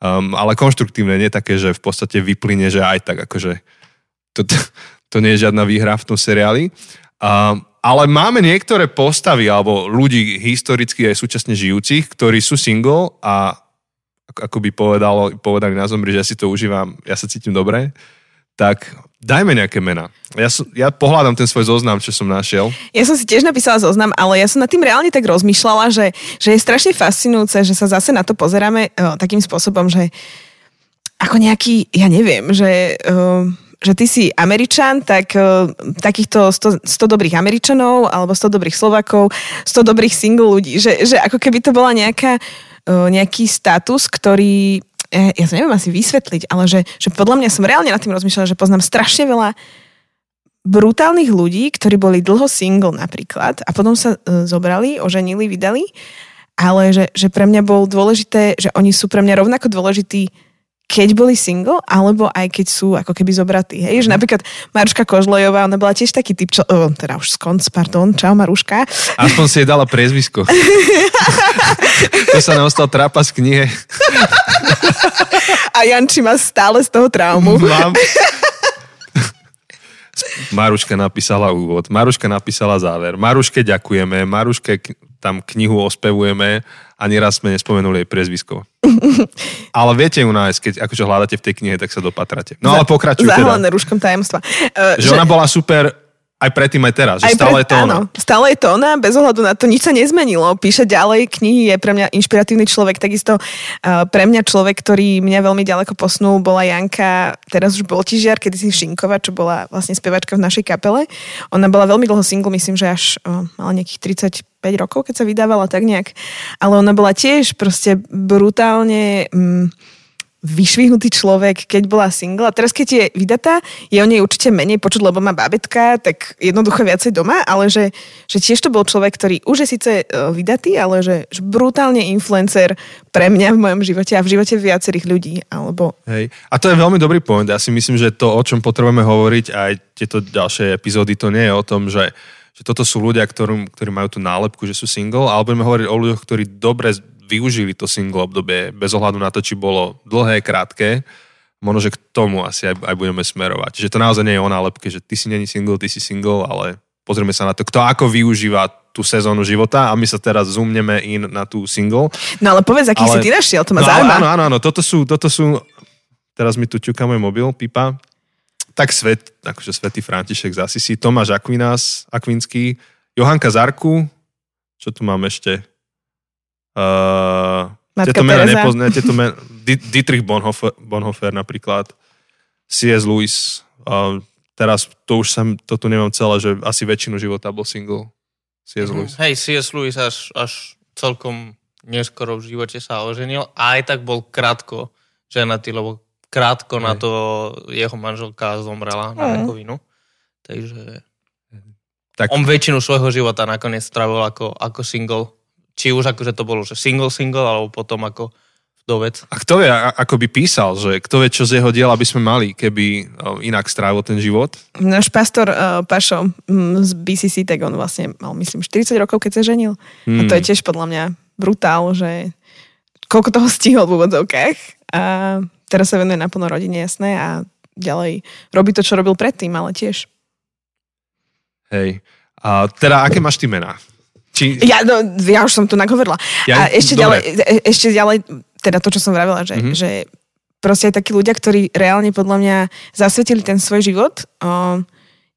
Um, ale konštruktívne, nie také, že v podstate vyplyne, že aj tak akože to, to, to nie je žiadna výhra v tom seriáli. Um, ale máme niektoré postavy alebo ľudí historicky aj súčasne žijúcich, ktorí sú single a ako- by povedalo, povedali na zomri, že ja si to užívam, ja sa cítim dobre, tak dajme nejaké mená. Ja, som, ja pohľadám ten svoj zoznam, čo som našiel. Ja som si tiež napísala zoznam, ale ja som nad tým reálne tak rozmýšľala, že, že je strašne fascinujúce, že sa zase na to pozeráme uh, takým spôsobom, že ako nejaký, ja neviem, že... Uh, že ty si Američan, tak uh, takýchto 100, 100 dobrých Američanov alebo 100 dobrých Slovakov, 100 dobrých single ľudí. Že, že ako keby to bola nejaká, nejaký status, ktorý ja, ja to neviem asi vysvetliť, ale že, že podľa mňa som reálne nad tým rozmýšľala, že poznám strašne veľa brutálnych ľudí, ktorí boli dlho single napríklad a potom sa e, zobrali, oženili, vydali, ale že, že pre mňa bol dôležité, že oni sú pre mňa rovnako dôležití keď boli single, alebo aj keď sú ako keby zobratí. Hej? Že napríklad Maruška Kožlojová, ona bola tiež taký typ, čo, oh, teda už skonc, pardon, čau Maruška. Aspoň si jej dala priezvisko. to sa nám ostal trápas v knihe. A Janči má stále z toho traumu. Mám. Maruška napísala úvod, Maruška napísala záver. Maruške ďakujeme, Maruške tam knihu ospevujeme a nieraz sme nespomenuli jej priezvisko. Ale viete ju nájsť, keď akože hľadáte v tej knihe, tak sa dopatrate. No ale pokračuj teda. Zahalené rúškom tajomstva. Uh, Že ona bola super aj predtým, aj teraz. Že stále je to ona. áno, stále je to ona, bez ohľadu na to nič sa nezmenilo. Píše ďalej knihy, je pre mňa inšpiratívny človek. Takisto uh, pre mňa človek, ktorý mňa veľmi ďaleko posunul, bola Janka, teraz už bol Tižiar, kedy si Šinkova, čo bola vlastne spevačka v našej kapele. Ona bola veľmi dlho single, myslím, že až uh, mala nejakých 35 rokov, keď sa vydávala tak nejak. Ale ona bola tiež proste brutálne... Mm, vyšvihnutý človek, keď bola single. A teraz, keď je vydatá, je o nej určite menej počuť, lebo má babetka, tak jednoducho viacej doma, ale že, že tiež to bol človek, ktorý už je síce e, vydatý, ale že, že brutálne influencer pre mňa v mojom živote a v živote viacerých ľudí. Alebo... Hej. A to je veľmi dobrý point. Ja si myslím, že to, o čom potrebujeme hovoriť, aj tieto ďalšie epizódy, to nie je o tom, že že toto sú ľudia, ktorí, ktorí majú tú nálepku, že sú single, ale budeme hovoriť o ľuďoch, ktorí dobre využili to single obdobie, bez ohľadu na to, či bolo dlhé, krátke, možno, že k tomu asi aj, aj budeme smerovať. Čiže to naozaj nie je o nálepke, že ty si není single, ty si single, ale pozrieme sa na to, kto ako využíva tú sezónu života a my sa teraz zoomneme in na tú single. No ale povedz, aký ale... si ty našiel, to ma no, zaujíma. Áno, áno, áno, toto sú, toto sú, teraz mi tu ťuká môj mobil, pipa, tak svet, akože svetý František z Asisi, Tomáš Aquinas, Akvinský, Johanka Zarku, čo tu mám ešte? Uh, tieto mena nepozná, tieto mena, Dietrich Bonhoeffer, Bonhoeffer napríklad, C.S. Lewis, uh, teraz to už som, to tu nemám celé, že asi väčšinu života bol single C.S. Mm-hmm. Lewis. Hej, C.S. Lewis až, až celkom neskoro v živote sa oženil a aj tak bol krátko ženatý, lebo krátko Hej. na to jeho manželka zomrela na rakovinu. Takže tak. on väčšinu svojho života nakoniec strávil ako, ako single či už akože to bolo, že single single, alebo potom ako vdovec. A kto vie, ako by písal, že kto vie, čo z jeho diela by sme mali, keby inak strávil ten život? Náš pastor uh, Pašo um, z BCC, tak on vlastne mal, myslím, 40 rokov, keď sa ženil. Hmm. A to je hmm. tiež podľa mňa brutál, že koľko toho stihol v úvodzovkách. A teraz sa venuje naplno rodine, jasné, a ďalej robí to, čo robil predtým, ale tiež. Hej. A teda, aké máš ty mená? Či... Ja, no, ja už som tu nahovorila. Ja, a ešte ďalej, e, ešte ďalej, teda to, čo som vravila, že, mm-hmm. že proste aj takí ľudia, ktorí reálne podľa mňa zasvetili ten svoj život o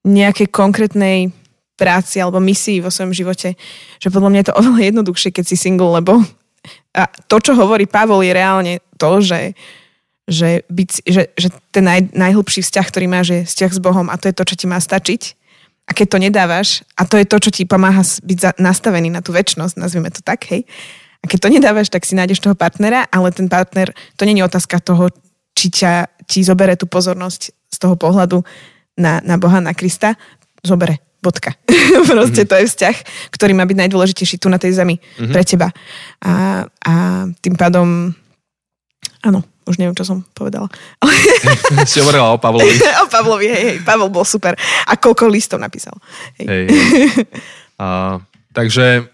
nejakej konkrétnej práci alebo misii vo svojom živote, že podľa mňa je to oveľa jednoduchšie, keď si single, lebo a to, čo hovorí Pavol, je reálne to, že, že, byť, že, že ten naj, najhlbší vzťah, ktorý máš, je vzťah s Bohom a to je to, čo ti má stačiť a keď to nedávaš, a to je to, čo ti pomáha byť za, nastavený na tú väčšnosť, nazvime to tak, hej. A keď to nedávaš, tak si nájdeš toho partnera, ale ten partner, to není otázka toho, či ťa, ti zobere tú pozornosť z toho pohľadu na, na Boha, na Krista, zobere, bodka. Proste mm-hmm. to je vzťah, ktorý má byť najdôležitejší tu na tej zemi mm-hmm. pre teba. A, a tým pádom, áno, už neviem, čo som povedala. si hovorila o Pavlovi. o Pavlovi, hej, hej, Pavel bol super. A koľko listov napísal. Hej. hej, hej. A, takže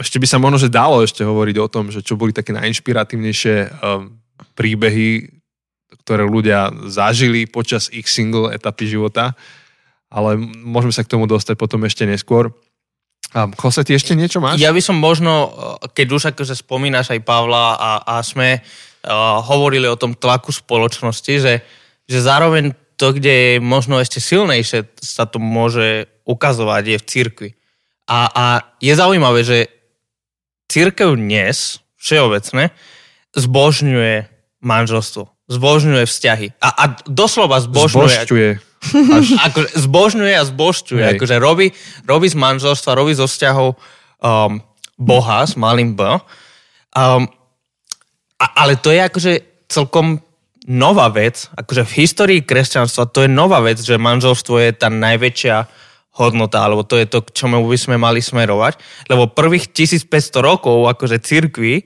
ešte by sa možno, že dalo ešte hovoriť o tom, že čo boli také najinšpiratívnejšie um, príbehy, ktoré ľudia zažili počas ich single etapy života, ale môžeme sa k tomu dostať potom ešte neskôr. A Jose, ty ešte niečo máš? Ja by som možno, keď už akože spomínaš aj Pavla a, a sme hovorili o tom tlaku spoločnosti, že, že zároveň to, kde je možno ešte silnejšie sa to môže ukazovať, je v cirkvi. A, a je zaujímavé, že církev dnes, všeobecne, zbožňuje manželstvo, zbožňuje vzťahy. A, a doslova zbožňuje. Zbožňuje. Až... Akože zbožňuje a zbožňuje. Akože robí, robí z manželstva, robí zo vzťahov um, Boha s malým B. Um, a, ale to je akože celkom nová vec, akože v histórii kresťanstva to je nová vec, že manželstvo je tá najväčšia hodnota, alebo to je to, k čomu by sme mali smerovať, lebo prvých 1500 rokov akože cirkvi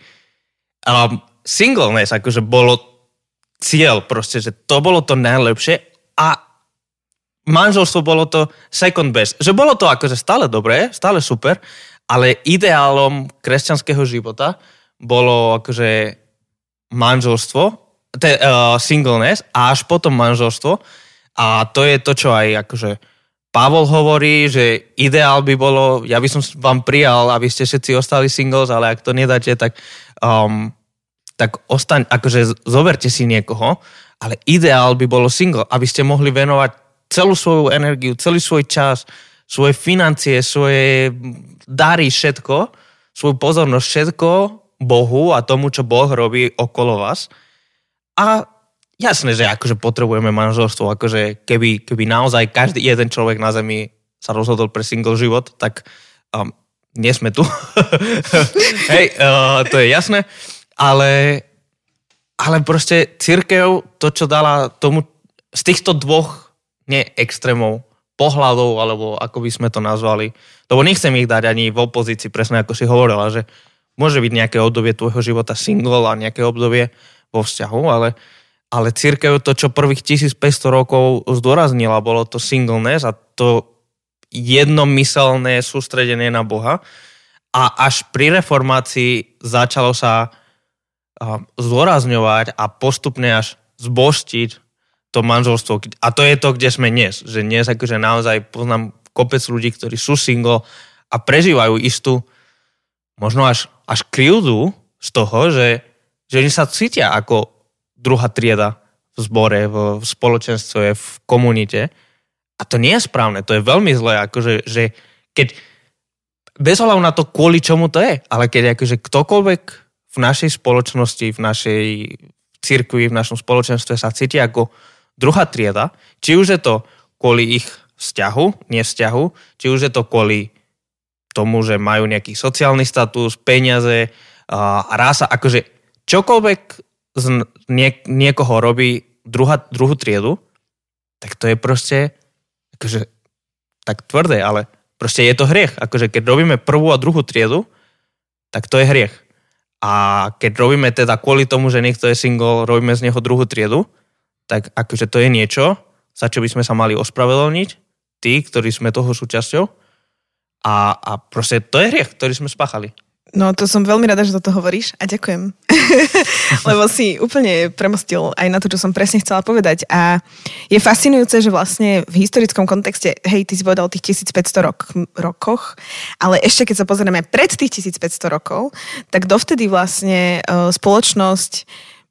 um, singleness akože bolo cieľ proste, že to bolo to najlepšie a manželstvo bolo to second best. Že bolo to akože stále dobré, stále super, ale ideálom kresťanského života bolo akože manželstvo, te, uh, singleness a až potom manželstvo. A to je to, čo aj akože Pavol hovorí, že ideál by bolo, ja by som vám prijal, aby ste všetci ostali singles, ale ak to nedáte, tak, um, tak ostaň, akože zoberte si niekoho, ale ideál by bolo single, aby ste mohli venovať celú svoju energiu, celý svoj čas, svoje financie, svoje dary, všetko, svoju pozornosť, všetko Bohu a tomu, čo Boh robí okolo vás. A jasné, že akože potrebujeme manželstvo, akože keby, keby naozaj každý jeden človek na zemi sa rozhodol pre single život, tak um, nie sme tu. Hej, uh, to je jasné. Ale ale proste církev, to, čo dala tomu, z týchto dvoch, nie extrémov, pohľadov, alebo ako by sme to nazvali, lebo nechcem ich dať ani v opozícii, presne ako si hovorila, že môže byť nejaké obdobie tvojho života single a nejaké obdobie vo vzťahu, ale, ale církev to, čo prvých 1500 rokov zdôraznila, bolo to singleness a to jednomyselné sústredenie na Boha. A až pri reformácii začalo sa zdôrazňovať a postupne až zboštiť to manželstvo. A to je to, kde sme dnes. Že dnes akože naozaj poznám kopec ľudí, ktorí sú single a prežívajú istú možno až, až krivdu z toho, že, že oni sa cítia ako druhá trieda v zbore, v, v spoločenstve, v komunite. A to nie je správne, to je veľmi zlé, akože, že keď bez ohľadu na to, kvôli čomu to je, ale keď akože ktokoľvek v našej spoločnosti, v našej cirkvi, v našom spoločenstve sa cíti ako druhá trieda, či už je to kvôli ich vzťahu, nevzťahu, či už je to kvôli tomu, že majú nejaký sociálny status, peniaze, a rása, akože čokoľvek z nie, niekoho robí druhá, druhú triedu, tak to je proste akože, tak tvrdé, ale proste je to hriech. Akože keď robíme prvú a druhú triedu, tak to je hriech. A keď robíme teda kvôli tomu, že niekto je single, robíme z neho druhú triedu, tak akože to je niečo, za čo by sme sa mali ospravedlniť, tí, ktorí sme toho súčasťou. A, a proste to je hriech, ktorý sme spáchali. No to som veľmi rada, že toto hovoríš a ďakujem. Lebo si úplne premostil aj na to, čo som presne chcela povedať. A je fascinujúce, že vlastne v historickom kontexte, hej, ty si povedal o tých 1500 rok, rokoch, ale ešte keď sa pozrieme pred tých 1500 rokov, tak dovtedy vlastne uh, spoločnosť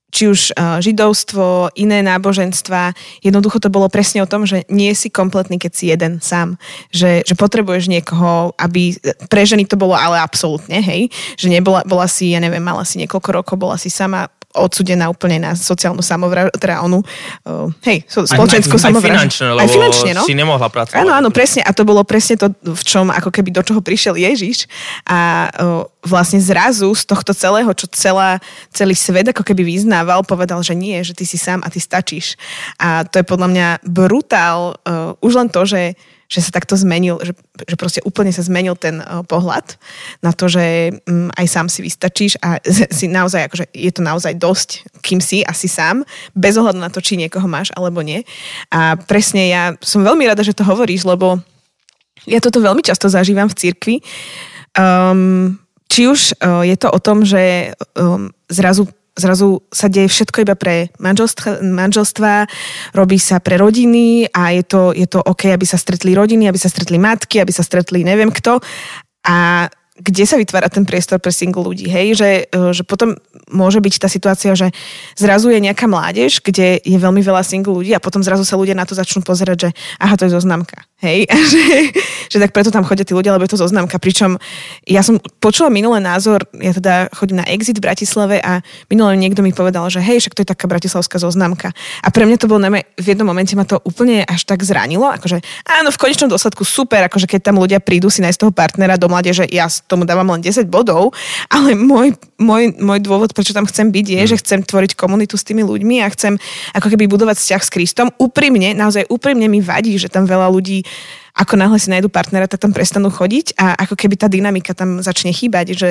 či už židovstvo, iné náboženstva. Jednoducho to bolo presne o tom, že nie si kompletný, keď si jeden sám. Že, že potrebuješ niekoho, aby... Pre ženy to bolo ale absolútne, hej. Že nebola, bola si, ja neviem, mala si niekoľko rokov, bola si sama odsudená úplne na sociálnu samovraždu, teda onu, uh, hej, so, spoločenskú samovraždu. Aj finančne, lebo aj finančne, no? si nemohla pracovať. Áno, áno, presne. A to bolo presne to, v čom, ako keby do čoho prišiel Ježiš. A uh, vlastne zrazu z tohto celého, čo celá, celý svet ako keby vyznával, povedal, že nie, že ty si sám a ty stačíš. A to je podľa mňa brutál. Uh, už len to, že že sa takto zmenil, že, že proste úplne sa zmenil ten uh, pohľad na to, že um, aj sám si vystačíš a si naozaj, akože je to naozaj dosť, kým si asi sám, bez ohľadu na to, či niekoho máš alebo nie. A presne ja som veľmi rada, že to hovoríš, lebo ja toto veľmi často zažívam v cirkvi. Um, či už uh, je to o tom, že um, zrazu zrazu sa deje všetko iba pre manželstva, manželstva, robí sa pre rodiny a je to, je to OK, aby sa stretli rodiny, aby sa stretli matky, aby sa stretli neviem kto. A kde sa vytvára ten priestor pre single ľudí, hej, že, e, že potom môže byť tá situácia, že zrazu je nejaká mládež, kde je veľmi veľa single ľudí a potom zrazu sa ľudia na to začnú pozerať, že aha, to je zoznamka, hej, a že, že tak preto tam chodia tí ľudia, lebo je to zoznamka, pričom ja som počula minulý názor, ja teda chodím na Exit v Bratislave a minulé niekto mi povedal, že hej, však to je taká bratislavská zoznamka. A pre mňa to bolo najmä, v jednom momente ma to úplne až tak zranilo, akože áno, v konečnom dôsledku super, akože keď tam ľudia prídu si nájsť toho partnera do mládeže, ja tomu dávam len 10 bodov, ale môj, môj, môj dôvod, prečo tam chcem byť, je, mm. že chcem tvoriť komunitu s tými ľuďmi a chcem ako keby budovať vzťah s Kristom. Úprimne, naozaj úprimne mi vadí, že tam veľa ľudí ako náhle si nájdu partnera, tak tam prestanú chodiť a ako keby tá dynamika tam začne chýbať, že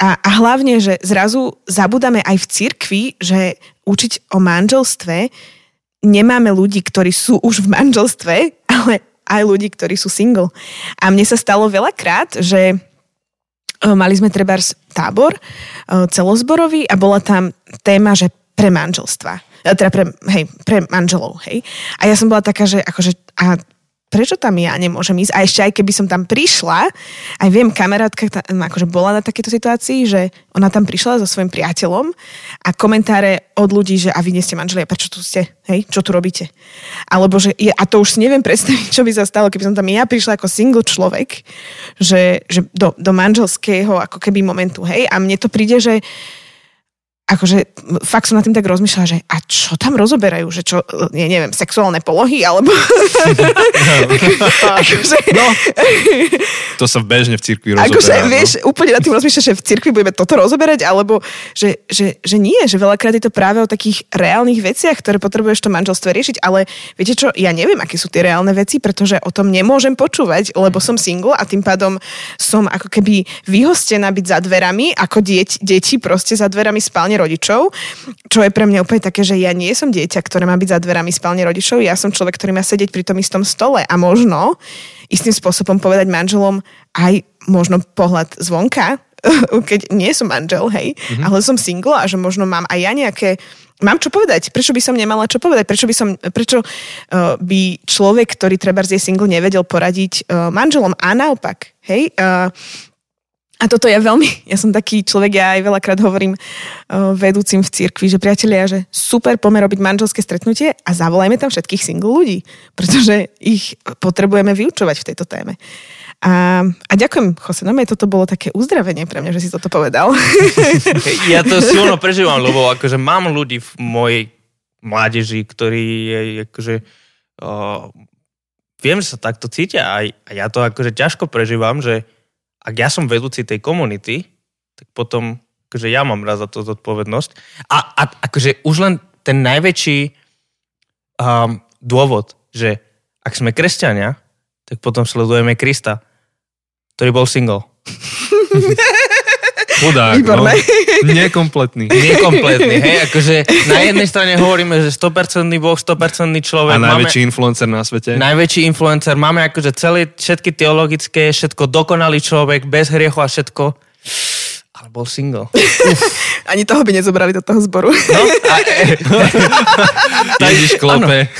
a, a hlavne, že zrazu zabudáme aj v cirkvi, že učiť o manželstve nemáme ľudí, ktorí sú už v manželstve, ale aj ľudí, ktorí sú single. A mne sa stalo veľakrát, že mali sme treba tábor celozborový a bola tam téma, že pre manželstva. Teda pre, hej, pre manželov, hej. A ja som bola taká, že akože, a prečo tam ja nemôžem ísť? A ešte aj keby som tam prišla, aj viem, kamarátka akože bola na takéto situácii, že ona tam prišla so svojím priateľom a komentáre od ľudí, že a vy nie ste manželia, prečo tu ste? Hej, čo tu robíte? Alebo že, a to už si neviem predstaviť, čo by sa stalo, keby som tam ja prišla ako single človek, že, že do, do manželského ako keby momentu, hej, a mne to príde, že akože fakt som na tým tak rozmýšľala, že a čo tam rozoberajú, že čo, ja neviem, sexuálne polohy, alebo... akože... no, to sa bežne v cirkvi rozoberá. Akože, no. vieš, úplne na tým rozmýšľaš, že v cirkvi budeme toto rozoberať, alebo že, že, že nie, že veľakrát je to práve o takých reálnych veciach, ktoré potrebuješ to manželstve riešiť, ale viete čo, ja neviem, aké sú tie reálne veci, pretože o tom nemôžem počúvať, lebo som single a tým pádom som ako keby vyhostená byť za dverami, ako dieť, deti proste za dverami spálne spálne rodičov, čo je pre mňa úplne také, že ja nie som dieťa, ktoré má byť za dverami spálne rodičov, ja som človek, ktorý má sedieť pri tom istom stole a možno istým spôsobom povedať manželom aj možno pohľad zvonka, keď nie som manžel, hej, mm-hmm. ale som single a že možno mám aj ja nejaké Mám čo povedať? Prečo by som nemala čo povedať? Prečo by, som, prečo uh, by človek, ktorý treba je single, nevedel poradiť uh, manželom? A naopak, hej? Uh, a toto je veľmi, ja som taký človek, ja aj veľakrát hovorím uh, vedúcim v cirkvi, že priatelia, že super, poďme robiť manželské stretnutie a zavolajme tam všetkých single ľudí, pretože ich potrebujeme vyučovať v tejto téme. A, a ďakujem, Jose, no toto bolo také uzdravenie pre mňa, že si toto povedal. ja to silno prežívam, lebo akože mám ľudí v mojej mládeži, ktorí akože, uh, viem, že sa takto cítia a, a ja to akože ťažko prežívam, že ak ja som vedúci tej komunity, tak potom akože ja mám raz za to zodpovednosť. A, a akože už len ten najväčší um, dôvod, že ak sme kresťania, tak potom sledujeme Krista, ktorý bol single. Chudák, no. Nekompletný. Nekompletný, hej, akože na jednej strane hovoríme, že 100% Boh, 100% človek. A najväčší máme, influencer na svete. Najväčší influencer, máme akože celé, všetky teologické, všetko dokonalý človek, bez hriechu a všetko. Ale bol single. Ani toho by nezobrali do toho zboru. No, a, e, Ježiš klope.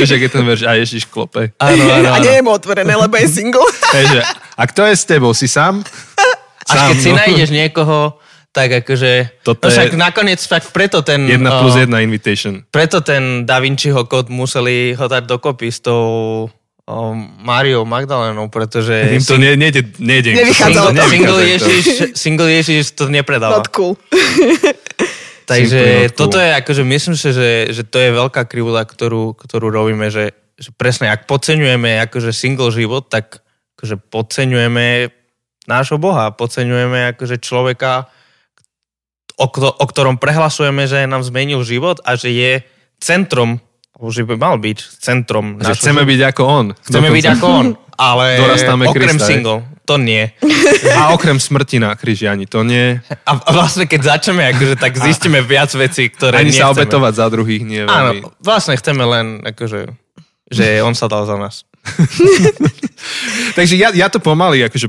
Ak je ten verš, a Ježiš klope. Áno, áno, áno. A nie je mu otvorené, lebo je single. Heže, a kto je s tebou? Si sám? Až keď no. si nájdeš niekoho, tak akože... Toto no však je... nakoniec tak preto ten... Jedna plus jedna invitation. Preto ten Da Vinciho kód museli ho dať dokopy s tou Máriou Magdalenou, pretože... Im to nie, nejde, nejde. Nevychádzalo single, single, Ježiš, single Ježiš to nepredáva. Not cool. Takže toto je akože, myslím si, že, že to je veľká krivda, ktorú, ktorú robíme, že, že presne ak podceňujeme akože single život, tak akože podceňujeme nášho Boha. Podceňujeme akože človeka, o, o ktorom prehlasujeme, že nám zmenil život a že je centrom už by mal byť centrom. Že chceme byť ako on. Chceme byť ako on, ale okrem Krista, single, to nie. A okrem smrti na kríži ani to nie. A vlastne keď začneme, akože, tak zistíme viac vecí, ktoré Ani nechceme. sa obetovať za druhých nie veľmi. Áno, vlastne chceme len, akože, že on sa dal za nás. Takže ja, ja to pomaly, akože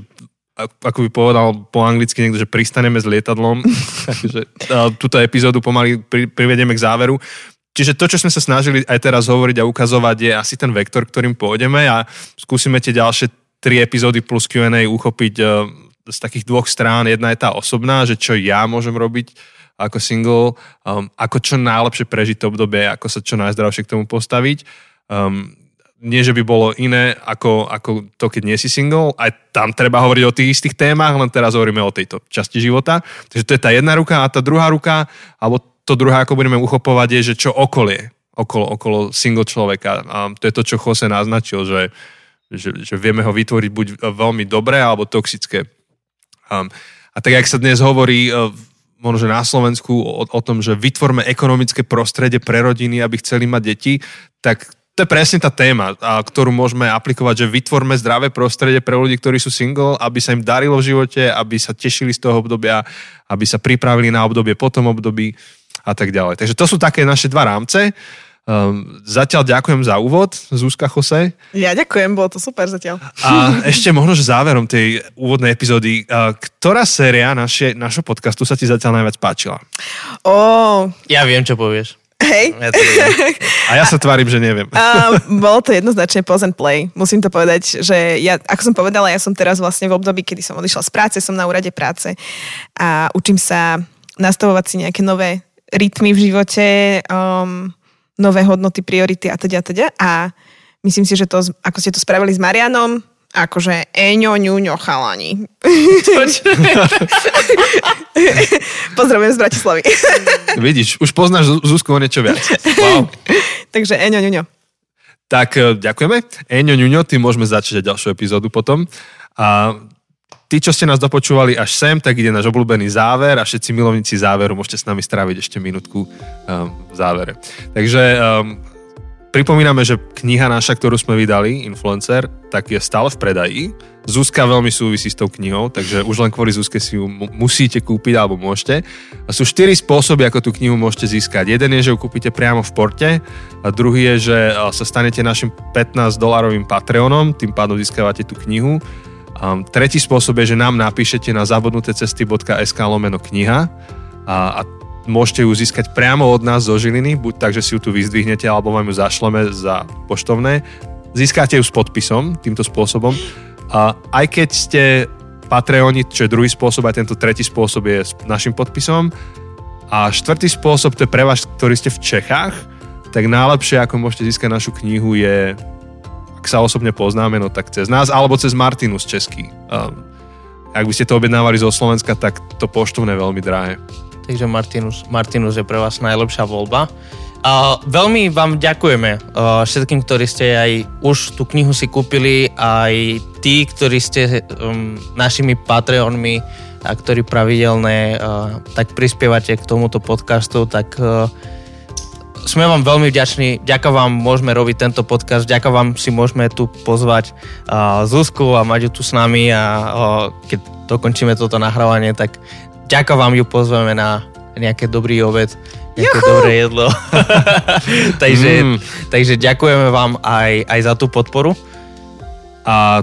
ako by povedal po anglicky niekto, že pristaneme s lietadlom. Takže túto epizódu pomaly pri, privedieme k záveru. Čiže to, čo sme sa snažili aj teraz hovoriť a ukazovať, je asi ten vektor, ktorým pôjdeme a skúsime tie ďalšie tri epizódy plus Q&A uchopiť e, z takých dvoch strán. Jedna je tá osobná, že čo ja môžem robiť ako single, um, ako čo najlepšie prežiť to obdobie, ako sa čo najzdravšie k tomu postaviť. Um, nie, že by bolo iné ako, ako to, keď nie si single. Aj tam treba hovoriť o tých istých témach, len teraz hovoríme o tejto časti života. Takže to je tá jedna ruka a tá druhá ruka, alebo to druhé, ako budeme uchopovať, je, že čo okolie, okolo, okolo single človeka. A to je to, čo Jose naznačil, že, že, že vieme ho vytvoriť buď veľmi dobré, alebo toxické. A, a tak, jak sa dnes hovorí e, možno na Slovensku o, o tom, že vytvorme ekonomické prostredie pre rodiny, aby chceli mať deti, tak to je presne tá téma, ktorú môžeme aplikovať, že vytvorme zdravé prostredie pre ľudí, ktorí sú single, aby sa im darilo v živote, aby sa tešili z toho obdobia, aby sa pripravili na obdobie potom období a tak ďalej. Takže to sú také naše dva rámce. Um, zatiaľ ďakujem za úvod, Zuzka Jose. Ja ďakujem, bolo to super zatiaľ. A ešte možno, že záverom tej úvodnej epizódy, uh, ktorá séria naše, našho podcastu sa ti zatiaľ najviac páčila? Oh. Ja viem, čo povieš. Hej. Ja a ja sa tvárim, že neviem. Uh, bolo to jednoznačne pause and play. Musím to povedať, že ja, ako som povedala, ja som teraz vlastne v období, kedy som odišla z práce, som na úrade práce a učím sa nastavovať si nejaké nové rytmy v živote, um, nové hodnoty, priority a teda a teda. A myslím si, že to, ako ste to spravili s Marianom, Akože eňo, ňuňo, chalani. Pozdravujem z Bratislavy. Vidíš, už poznáš Zu- Zuzku o niečo viac. Wow. Takže eňo, ňuňo. Tak e, ďakujeme. Eňo, ňuňo, tým môžeme začať ďalšiu epizódu potom. A tí, čo ste nás dopočúvali až sem, tak ide náš obľúbený záver a všetci milovníci záveru môžete s nami stráviť ešte minútku um, v závere. Takže um, pripomíname, že kniha naša, ktorú sme vydali, Influencer, tak je stále v predaji. Zuzka veľmi súvisí s tou knihou, takže už len kvôli Zuzke si ju mu- musíte kúpiť alebo môžete. A sú štyri spôsoby, ako tú knihu môžete získať. Jeden je, že ju kúpite priamo v porte, a druhý je, že sa stanete našim 15-dolarovým Patreonom, tým pádom získavate tú knihu. Um, tretí spôsob je, že nám napíšete na zabudnutecesty.sk lomeno kniha a, a môžete ju získať priamo od nás zo Žiliny, buď tak, že si ju tu vyzdvihnete, alebo vám ju zašleme za poštovné. Získate ju s podpisom týmto spôsobom. A aj keď ste Patreoni, čo je druhý spôsob, aj tento tretí spôsob je s našim podpisom. A štvrtý spôsob, to je pre vás, ktorí ste v Čechách, tak najlepšie, ako môžete získať našu knihu, je ak sa osobne poznáme, no tak cez nás, alebo cez Martinu z Český. Um, ak by ste to objednávali zo Slovenska, tak to poštovné veľmi drahé. Takže Martinus, Martinus je pre vás najlepšia voľba. A veľmi vám ďakujeme uh, všetkým, ktorí ste aj už tú knihu si kúpili, aj tí, ktorí ste um, našimi Patreonmi a ktorí pravidelne uh, tak prispievate k tomuto podcastu, tak uh, sme vám veľmi vďační. Ďakujem vám môžeme robiť tento podcast, ďakujem vám si môžeme tu pozvať uh, Zuzku a mať ju tu s nami a uh, keď dokončíme toto nahrávanie, tak ďakujem vám ju pozveme na nejaké dobrý obed, nejaké Juhu! dobré jedlo. takže, Mm. takže ďakujeme vám aj, aj za tú podporu. A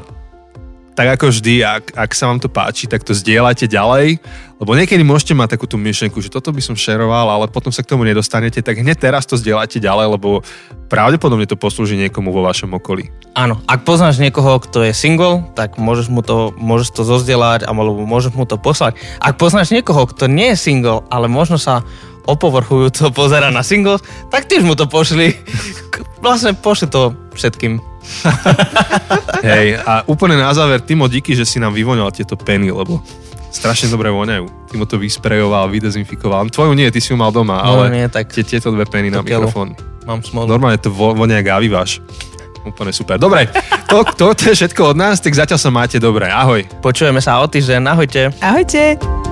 tak ako vždy, ak, ak sa vám to páči, tak to zdieľajte ďalej, lebo niekedy môžete mať takú tú myšlenku, že toto by som šeroval, ale potom sa k tomu nedostanete, tak hneď teraz to zdieľajte ďalej, lebo pravdepodobne to poslúži niekomu vo vašom okolí. Áno, ak poznáš niekoho, kto je single, tak môžeš mu to, môžeš to zozdieľať alebo môžeš mu to poslať. Ak poznáš niekoho, kto nie je single, ale možno sa opovrchujú to pozera na singles, tak tiež mu to pošli. Vlastne pošli to všetkým. Hej, a úplne na záver, Timo, díky, že si nám vyvonil tieto peny, lebo strašne dobre voňajú. Timo to vysprejoval, vydezinfikoval. Tvoju nie, ty si ju mal doma, No, ale nie, tak tie, tieto dve peny na mikrofón. mám smolu. Normálne to vo- vonia jak aviváš. Úplne super. Dobre, to, to, to je všetko od nás, tak zatiaľ sa máte dobre. Ahoj. Počujeme sa o týždeň, ahojte. Ahojte.